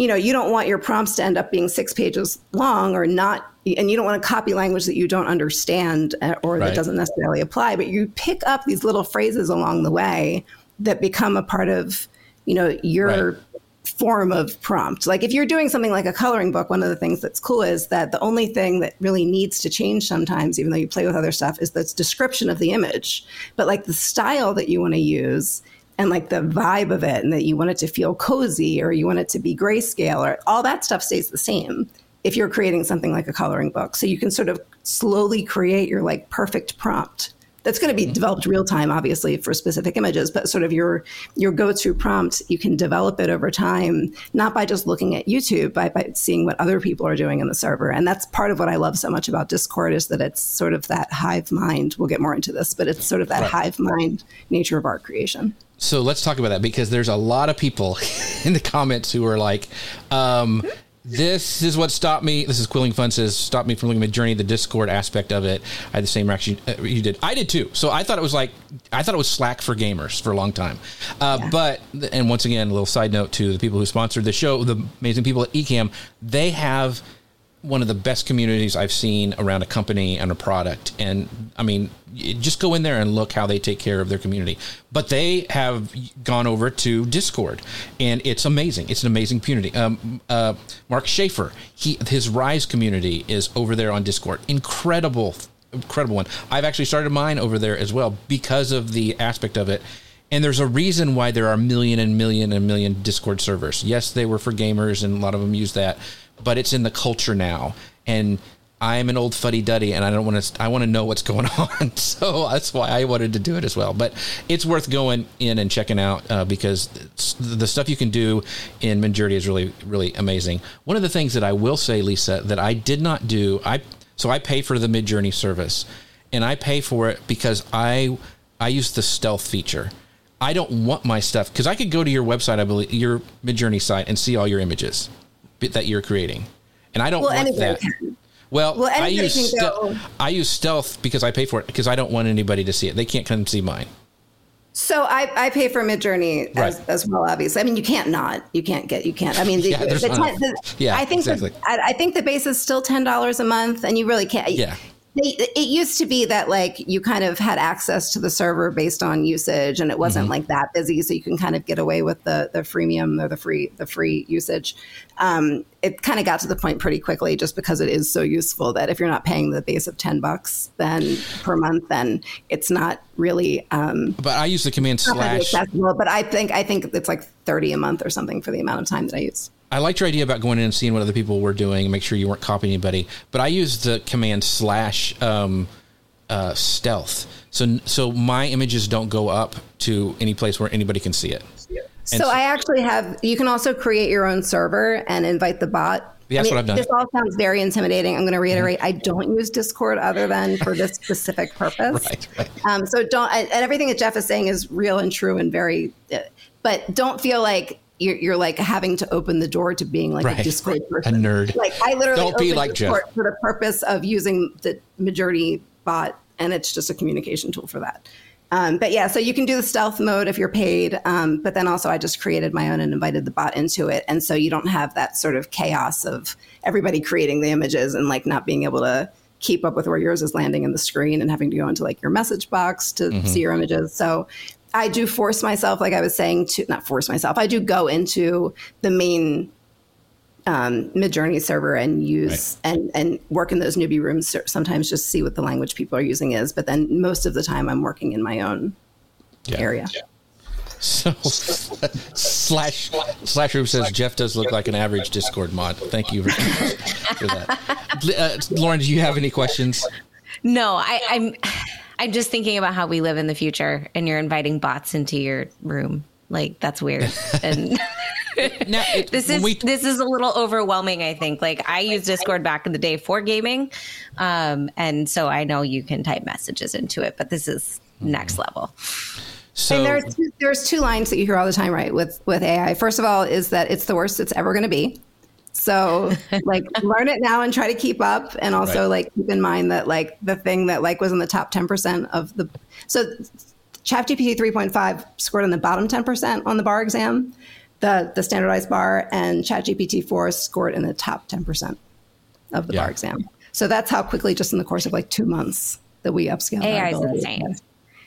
you know, you don't want your prompts to end up being six pages long or not, and you don't want to copy language that you don't understand uh, or right. that doesn't necessarily apply. But you pick up these little phrases along the way that become a part of, you know, your right. form of prompt. Like if you're doing something like a coloring book, one of the things that's cool is that the only thing that really needs to change sometimes, even though you play with other stuff, is the description of the image. But like the style that you want to use and like the vibe of it and that you want it to feel cozy or you want it to be grayscale or all that stuff stays the same if you're creating something like a coloring book. So you can sort of slowly create your like perfect prompt. That's going to be mm-hmm. developed real time, obviously, for specific images, but sort of your your go to prompt, you can develop it over time, not by just looking at YouTube, but by seeing what other people are doing in the server. And that's part of what I love so much about Discord is that it's sort of that hive mind. We'll get more into this, but it's sort of that right. hive mind nature of art creation. So let's talk about that because there's a lot of people in the comments who are like, um, this is what stopped me. This is Quilling Fun says stopped me from looking at Journey, the Discord aspect of it. I had the same reaction uh, you did. I did too. So I thought it was like I thought it was Slack for gamers for a long time. Uh, yeah. But and once again, a little side note to the people who sponsored the show, the amazing people at Ecamm, they have one of the best communities I've seen around a company and a product. And I mean, just go in there and look how they take care of their community. But they have gone over to Discord, and it's amazing. It's an amazing community. Um, uh, Mark Schaefer, he his Rise community is over there on Discord. Incredible, incredible one. I've actually started mine over there as well because of the aspect of it. And there's a reason why there are million and million and million Discord servers. Yes, they were for gamers, and a lot of them use that but it's in the culture now. And I am an old fuddy duddy, and I don't want to. I want to know what's going on, so that's why I wanted to do it as well. But it's worth going in and checking out uh, because the stuff you can do in Midjourney is really, really amazing. One of the things that I will say, Lisa, that I did not do, I so I pay for the Midjourney service, and I pay for it because I I use the stealth feature. I don't want my stuff because I could go to your website, I believe, your Midjourney site, and see all your images that you're creating, and I don't Well, want that. can. Well, Well, I use ste- I use stealth because I pay for it because I don't want anybody to see it. They can't come see mine. So I, I pay for Midjourney as, Right. as well. Obviously, I mean you can't not. You can't get. You can't. I mean, the, Yeah, there's the ten, the, yeah, I think exactly. I, I think the base is still ten dollars a month, and you really can't. Yeah. They, it used to be that like you kind of had access to the server based on usage, and it wasn't Mm-hmm. like that busy, so you can kind of get away with the the freemium or the free the free usage. Um, it kind of got to the point pretty quickly, just because it is so useful that if you're not paying the base of ten bucks then per month, then it's not really. Um, But I use the command slash. but I think I think it's like thirty a month or something for the amount of time that I use. I liked your idea about going in and seeing what other people were doing and make sure you weren't copying anybody. But I use the command slash um, uh, stealth. So so my images don't go up to any place where anybody can see it. And So I actually have. You can also create your own server and invite the bot. Yeah, that's I mean, what I've done. This all sounds very intimidating. I'm going to reiterate: I don't use Discord other than for this specific purpose. Right, right. Um, so don't. And everything that Jeff is saying is real and true and very. Uh, but don't feel like. You're, you're like having to open the door to being like Right. a Discord A person. nerd. Like I literally Don't be like Jeff. For the purpose of using the Midjourney bot, and it's just a communication tool for that. Um, but yeah, so you can do the stealth mode if you're paid. Um, but then also, I just created my own and invited the bot into it, and so you don't have that sort of chaos of everybody creating the images and like not being able to keep up with where yours is landing in the screen and having to go into like your message box to Mm-hmm. see your images. So I do force myself, like I was saying, to not force myself. I do go into the main um, Midjourney server and use and and work in those newbie rooms. Sometimes just see what the language people are using is, but then most of the time I'm working in my own Yeah. area. So slash slash room says Jeff does look like an average Discord mod. Thank you very much for that. Uh, Lauren, do you have any questions? No, I, I'm I'm just thinking about how we live in the future, and you're inviting bots into your room. Like that's weird. And Now, it, this when is we- this is a little overwhelming. I think. Like I used Discord back in the day for gaming, um, and so I know you can type messages into it, but this is next level. so And there's two, there's two lines that you hear all the time, right? With with AI, first of all, is that it's the worst it's ever going to be. So like learn it now and try to keep up, and also Right. like keep in mind that like the thing that like was in the top ten percent of the so ChatGPT 3.5 scored in the bottom 10 percent on the bar exam, the the standardized bar, and ChatGPT 4 scored in the top 10 percent of the Yeah. bar exam. So that's how quickly, just in the course of like two months, that we upscaled. our AI is insane.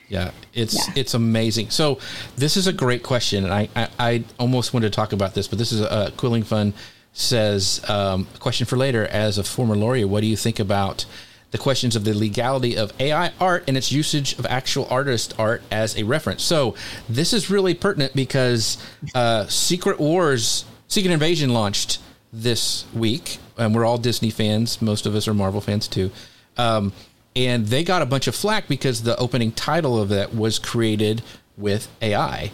Yeah, it's Yeah. it's amazing. So this is a great question, and I, I, I almost wanted to talk about this, but this is a, Quilling Fun says um, question for later. As a former lawyer, what do you think about the questions of the legality of AI art and its usage of actual artist art as a reference? So this is really pertinent because uh, Secret Wars, Secret Invasion launched this week, and we're all Disney fans. Most of us are Marvel fans too. Um, and they got a bunch of flack because the opening title of that was created with AI.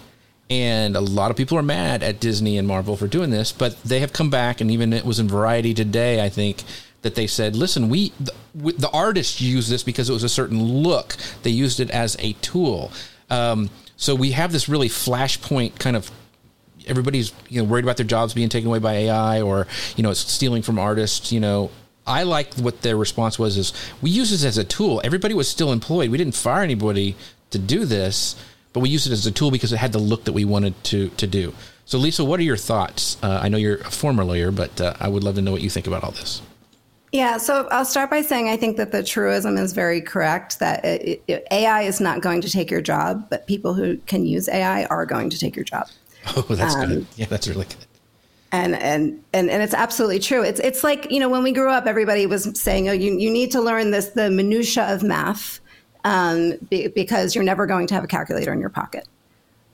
And a lot of people are mad at Disney and Marvel for doing this, but they have come back, and even it was in Variety today, I think, that they said, "Listen, we the, the artists used this because it was a certain look. They used it as a tool. Um, so we have this really flashpoint kind of everybody's you know worried about their jobs being taken away by AI or you know it's stealing from artists. You know, I like what their response was: is we use this as a tool. Everybody was still employed. We didn't fire anybody to do this, but we used it as a tool because it had the look that we wanted to to do. So, Lisa, what are your thoughts? Uh, I know you're a former lawyer, but uh, I would love to know what you think about all this. Yeah, so I'll start by saying I think that the truism is very correct that it, it, AI is not going to take your job, but people who can use AI are going to take your job. Oh, that's good. Yeah, that's really good. And, and and and it's absolutely true. It's it's like you know when we grew up, everybody was saying, "Oh, you you need to learn this the minutia of math um, be, because you're never going to have a calculator in your pocket."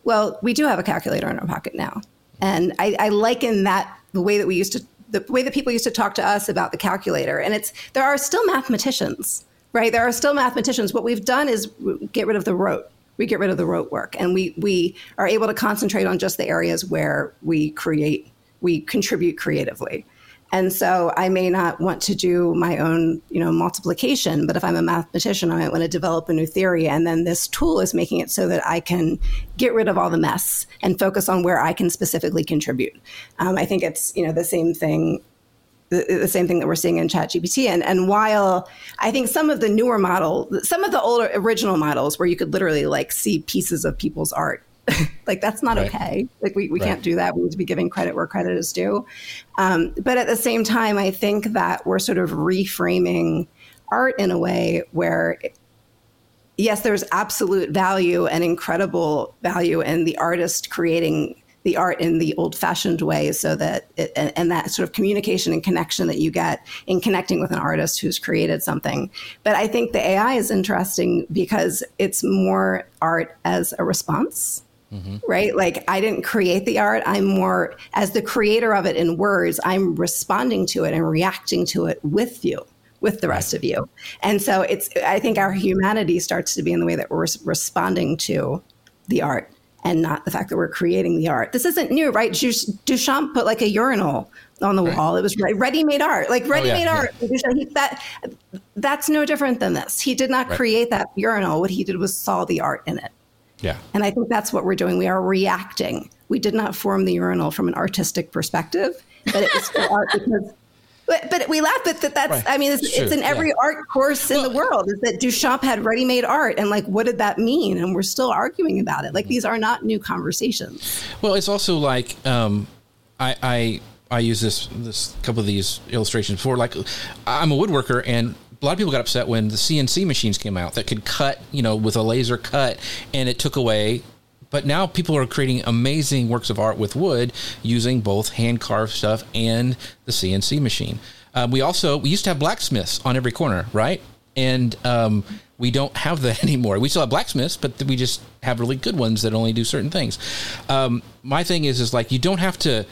Well, we do have a calculator in our pocket now, and I, I liken that the way that we used to the way that people used to talk to us about the calculator. And it's there are still mathematicians, right? There are still mathematicians. What we've done is get rid of the rote. We get rid of the rote work, and we we are able to concentrate on just the areas where we create, we contribute creatively. And so I may not want to do my own, you know, multiplication, but if I'm a mathematician, I might want to develop a new theory. And then this tool is making it so that I can get rid of all the mess and focus on where I can specifically contribute. Um, I think it's, you know, the same thing the, the, same thing that we're seeing in ChatGPT. And, and while I think some of the newer model, some of the older original models where you could literally like see pieces of people's art like that's not right. okay. Like we, we right. can't do that. We need to be giving credit where credit is due. Um, but at the same time, I think that we're sort of reframing art in a way where yes, there's absolute value and incredible value in the artist creating the art in the old fashioned way so that it, and, and, that sort of communication and connection that you get in connecting with an artist who's created something. But I think the AI is interesting because it's more art as a response. Mm-hmm. Right? Like, I didn't create the art. I'm more, as the creator of it in words, I'm responding to it and reacting to it with you, with the rest of you. And so it's, I think our humanity starts to be in the way that we're responding to the art and not the fact that we're creating the art. This isn't new, right? Duchamp put like a urinal on the right. wall. It was ready-made art, like ready-made oh, yeah, art. Yeah. That that's no different than this. He did not right. create that urinal. What he did was saw the art in it. Yeah. And I think that's what we're doing. We are reacting. We did not form the urinal from an artistic perspective, but it was for art because. But, but we laugh at that. That's, right. I mean, it's, it's, in every yeah. art course in well, the world is that Duchamp had ready made art. And like, what did that mean? And we're still arguing about it. Like, these are not new conversations. Well, it's also like, um, I, I, I use this this couple of these illustrations for like I'm a woodworker and a lot of people got upset when the CNC machines came out that could cut, you know, with a laser cut, and it took away. But now people are creating amazing works of art with wood using both hand carved stuff and the CNC machine. Um, we also we used to have blacksmiths on every corner, right? And um, we don't have that anymore. We still have blacksmiths, but we just have really good ones that only do certain things. Um, my thing is, is like you don't have to,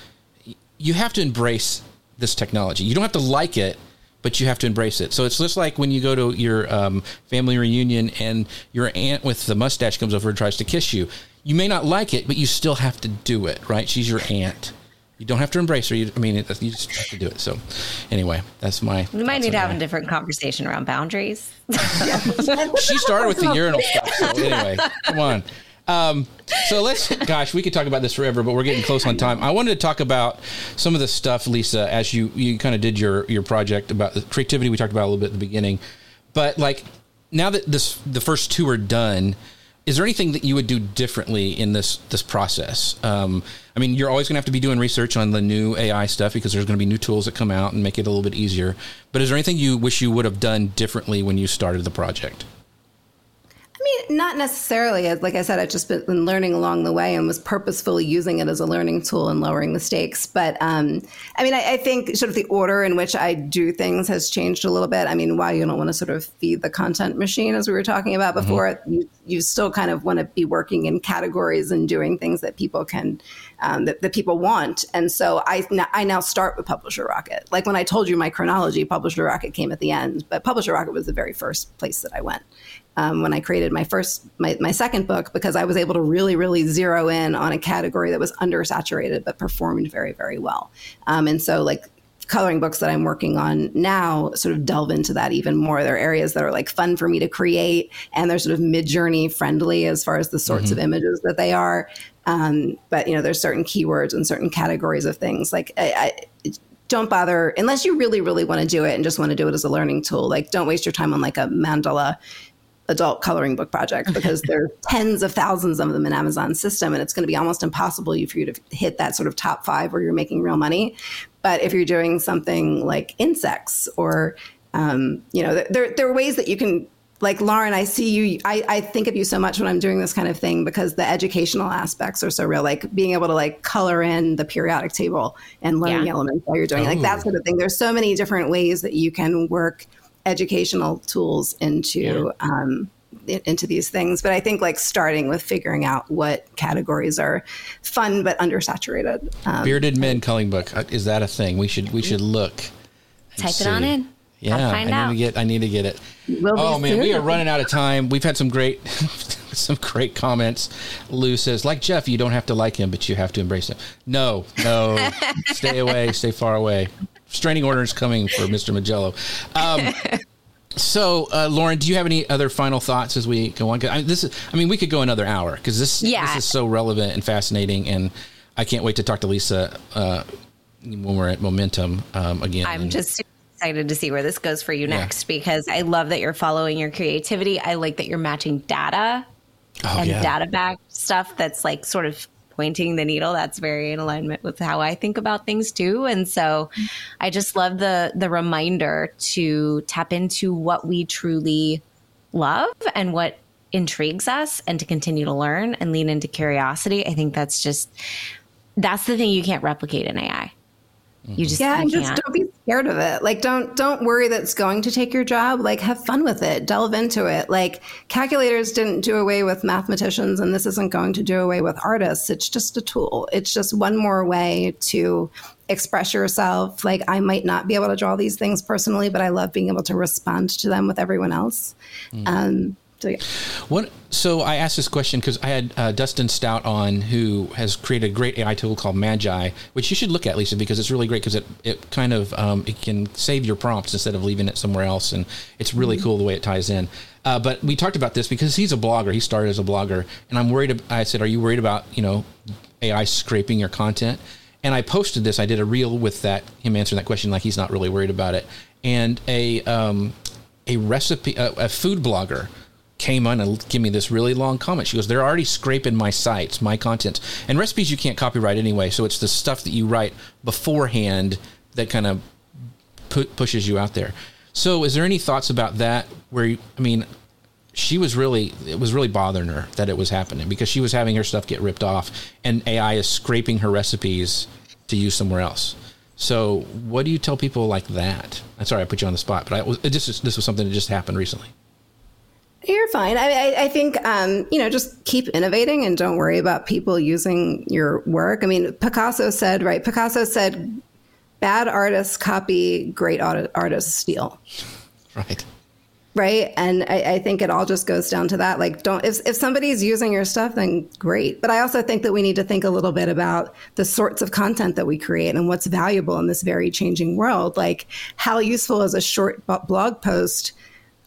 you have to embrace this technology. You don't have to like it but you have to embrace it. So it's just like when you go to your um, family reunion and your aunt with the mustache comes over and tries to kiss you. You may not like it, but you still have to do it, right? She's your aunt. You don't have to embrace her. You, I mean, it, you just have to do it. So, anyway, that's my. We might need to have a different conversation around boundaries. she started with the urinal stuff. So anyway, come on. Um, so let's, gosh, we could talk about this forever, but we're getting close on time. I wanted to talk about some of the stuff, Lisa, as you you kind of did your your project about the creativity. We talked about a little bit at the beginning, but like now that this the first two are done, is there anything that you would do differently in this this process? Um, I mean, you're always going to have to be doing research on the new AI stuff because there's going to be new tools that come out and make it a little bit easier. But is there anything you wish you would have done differently when you started the project? I mean, not necessarily. Like I said, I've just been learning along the way and was purposefully using it as a learning tool and lowering the stakes. But um, I mean, I, I, think sort of the order in which I do things has changed a little bit. I mean, while you don't want to sort of feed the content machine, as we were talking about mm-hmm. before, mm-hmm. you, you still kind of want to be working in categories and doing things that people can, um, that, that people want. And so I, I now start with Publisher Rocket. Like when I told you my chronology, Publisher Rocket came at the end, but Publisher Rocket was the very first place that I went um, when I created my first, my, my second book, because I was able to really, really zero in on a category that was undersaturated but performed very, very well. Um, and so, like, coloring books that I'm working on now sort of delve into that even more. There are areas that are like fun for me to create, and they're sort of Midjourney friendly as far as the sorts mm-hmm. of images that they are. Um, but you know, there's certain keywords and certain categories of things. Like I, I, don't bother unless you really, really want to do it and just want to do it as a learning tool. Like, don't waste your time on like a mandala adult coloring book project because there are tens of thousands of them in Amazon's system, and it's going to be almost impossible for you to hit that sort of top five where you're making real money. But if you're doing something like insects or um, you know, there, there are ways that you can like Lauren, I see you. I, I think of you so much when I'm doing this kind of thing because the educational aspects are so real. Like being able to like color in the periodic table and learning yeah. elements while you're doing like that sort of thing. There's so many different ways that you can work educational tools into yeah. um, into these things. But I think like starting with figuring out what categories are fun but undersaturated. Um, Bearded men coloring book uh, is that a thing? We should we should look. Type see. it on in. Yeah, I need out. to get. I need to get it. We'll oh man, we are running out of time. We've had some great, some great comments. Lou says, like Jeff, you don't have to like him, but you have to embrace him. No, no, stay away, stay far away Straining orders coming for Mr. Mongello. Um, so, uh, Lauren, do you have any other final thoughts as we go on? I, this is, I mean, we could go another hour because this, Yeah. this is so relevant and fascinating, and I can't wait to talk to Lisa uh, when we're at Momentum um, again. I'm just excited to see where this goes for you next because I love that you're following your creativity. I like that you're matching data oh, and yeah. data back stuff that's like sort of pointing the needle that's very in alignment with how I think about things too. And so I just love the the reminder to tap into what we truly love and what intrigues us and to continue to learn and lean into curiosity. I think that's just that's the thing you can't replicate in AI you just Yeah, and just can't. don't be scared of it. Like don't don't worry that's going to take your job. Like have fun with it. Delve into it. Like calculators didn't do away with mathematicians and this isn't going to do away with artists. It's just a tool. It's just one more way to express yourself. Like I might not be able to draw these things personally, but I love being able to respond to them with everyone else. Um so yeah. What? So I asked this question because I had uh, Dustin Stout on, who has created a great AI tool called Magai, which you should look at, Lisa, because it's really great because it, it kind of um, it can save your prompts instead of leaving it somewhere else, and it's really cool the way it ties in. Uh, but we talked about this because he's a blogger. He started as a blogger, and I'm worried. ab- I said, "Are you worried about you know AI scraping your content?" And I posted this. I did a reel with that him answering that question like he's not really worried about it. And a um, a recipe a, a food blogger came on and give me this really long comment. She goes, "They're already scraping my sites, my content, and recipes you can't copyright anyway. So it's the stuff that you write beforehand that kind of pu- pushes you out there." So, is there any thoughts about that? Where you, I mean, she was really it was really bothering her that it was happening because she was having her stuff get ripped off, and AI is scraping her recipes to use somewhere else. So, what do you tell people like that? I'm sorry I put you on the spot, but I it just this was something that just happened recently. You're fine. I, I, I think, um, you know, just keep innovating and don't worry about people using your work. I mean, Picasso said, right? Picasso said, bad artists copy, great art- artists steal. Right. Right. And I, I think it all just goes down to that. Like, don't, if, if somebody's using your stuff, then great. But I also think that we need to think a little bit about the sorts of content that we create and what's valuable in this very changing world. Like, how useful is a short blog post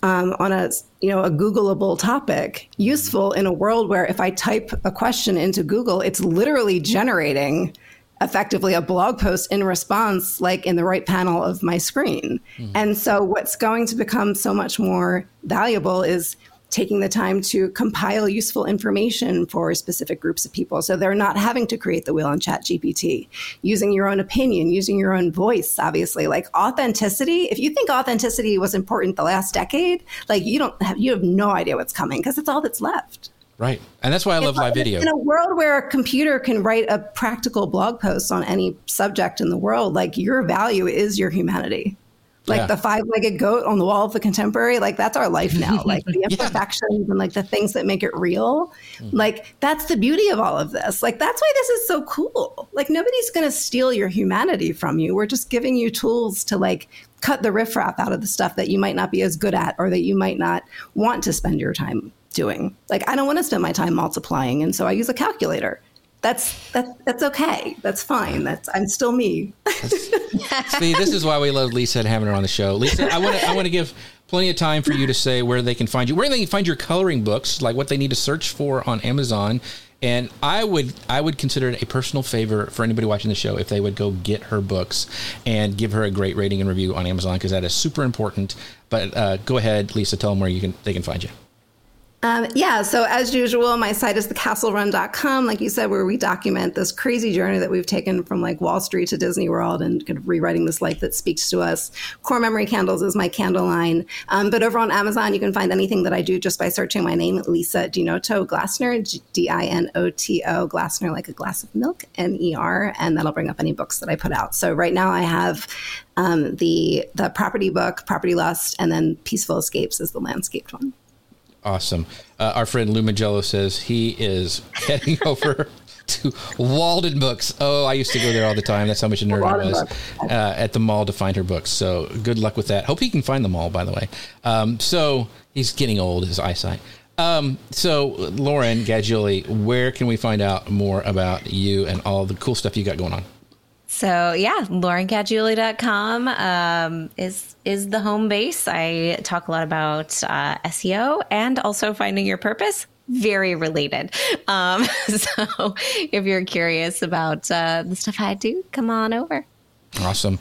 um, on a you know a Googleable topic useful in a world where if I type a question into Google, it's literally generating effectively a blog post in response, like in the right panel of my screen. And so, what's going to become so much more valuable is taking the time to compile useful information for specific groups of people. So they're not having to create the wheel on Chat GPT, using your own opinion, using your own voice, obviously. Like authenticity, if you think authenticity was important the last decade, like you don't have you have no idea what's coming because it's all that's left. Right. And that's why I love live video. In a world where a computer can write a practical blog post on any subject in the world, like your value is your humanity. Like Yeah. the five-legged goat on the wall of the contemporary, like that's our life now. Like the imperfections and like the things that make it real. Mm. Like that's the beauty of all of this. Like that's why this is so cool. Like nobody's going to steal your humanity from you. We're just giving you tools to like cut the riffraff out of the stuff that you might not be as good at or that you might not want to spend your time doing. Like I don't want to spend my time multiplying, and so I use a calculator. That's that, that's okay. That's fine. That's I'm still me. See, this is why we love Lisa and having her on the show. Lisa, I want to I want to give plenty of time for you to say where they can find you, where they can find your coloring books, like what they need to search for on Amazon. And I would I would consider it a personal favor for anybody watching the show if they would go get her books and give her a great rating and review on Amazon because that is super important. But uh, go ahead, Lisa, tell them where you can they can find you. Um, yeah, so as usual, my site is thecastlerun.com, like you said, where we document this crazy journey that we've taken from like Wall Street to Disney World and kind of rewriting this life that speaks to us. Core Memory Candles is my candle line. Um, but over on Amazon, you can find anything that I do just by searching my name, Lisa DiNoto Glassner, D I N O T O, Glassner, like a glass of milk, N E R, and that'll bring up any books that I put out. So right now I have um, the the property book, Property Lust, and then Peaceful Escapes is the landscaped one. Awesome. Uh, our friend Lou Mongello says he is heading over to Walden Books. Oh, I used to go there all the time. That's how much a nerd I was uh, at the mall to find her books. So good luck with that. Hope he can find them all, by the way. Um, so he's getting old, his eyesight. Um, so Lauren Gaggioli, where can we find out more about you and all the cool stuff you got going on? So yeah, laurengaggioli.com um, is is the home base. I talk a lot about uh, SEO and also finding your purpose. Very related. Um, so if you're curious about uh, the stuff I do, come on over. Awesome.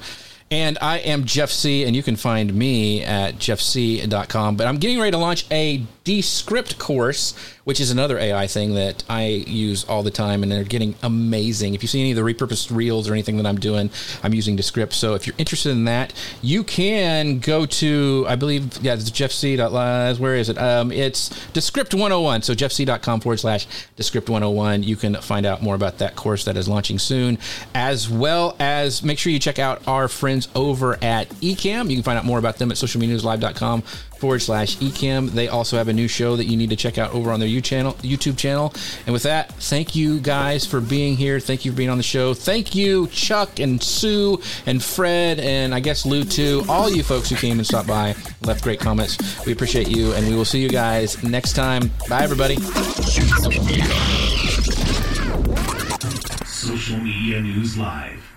And I am Jeff Sieh, and you can find me at jeffsieh.com. But I'm getting ready to launch a Descript course, which is another AI thing that I use all the time, and they're getting amazing. If you see any of the repurposed reels or anything that I'm doing, I'm using Descript. So if you're interested in that, you can go to, I believe, yeah, it's jeffsieh.live. Where is it? Um, it's Descript 101. So jeffsieh.com forward slash Descript 101. You can find out more about that course that is launching soon, as well as make sure you check out our friends over at Ecamm. You can find out more about them at socialmedianewslive.com forward slash Ecamm. They also have a new show that you need to check out over on their YouTube channel. And with that, thank you guys for being here. Thank you for being on the show. Thank you, Chuck and Sue and Fred, and I guess Lou too. All you folks who came and stopped by, left great comments. We appreciate you, and we will see you guys next time. Bye, everybody. Social Media News Live.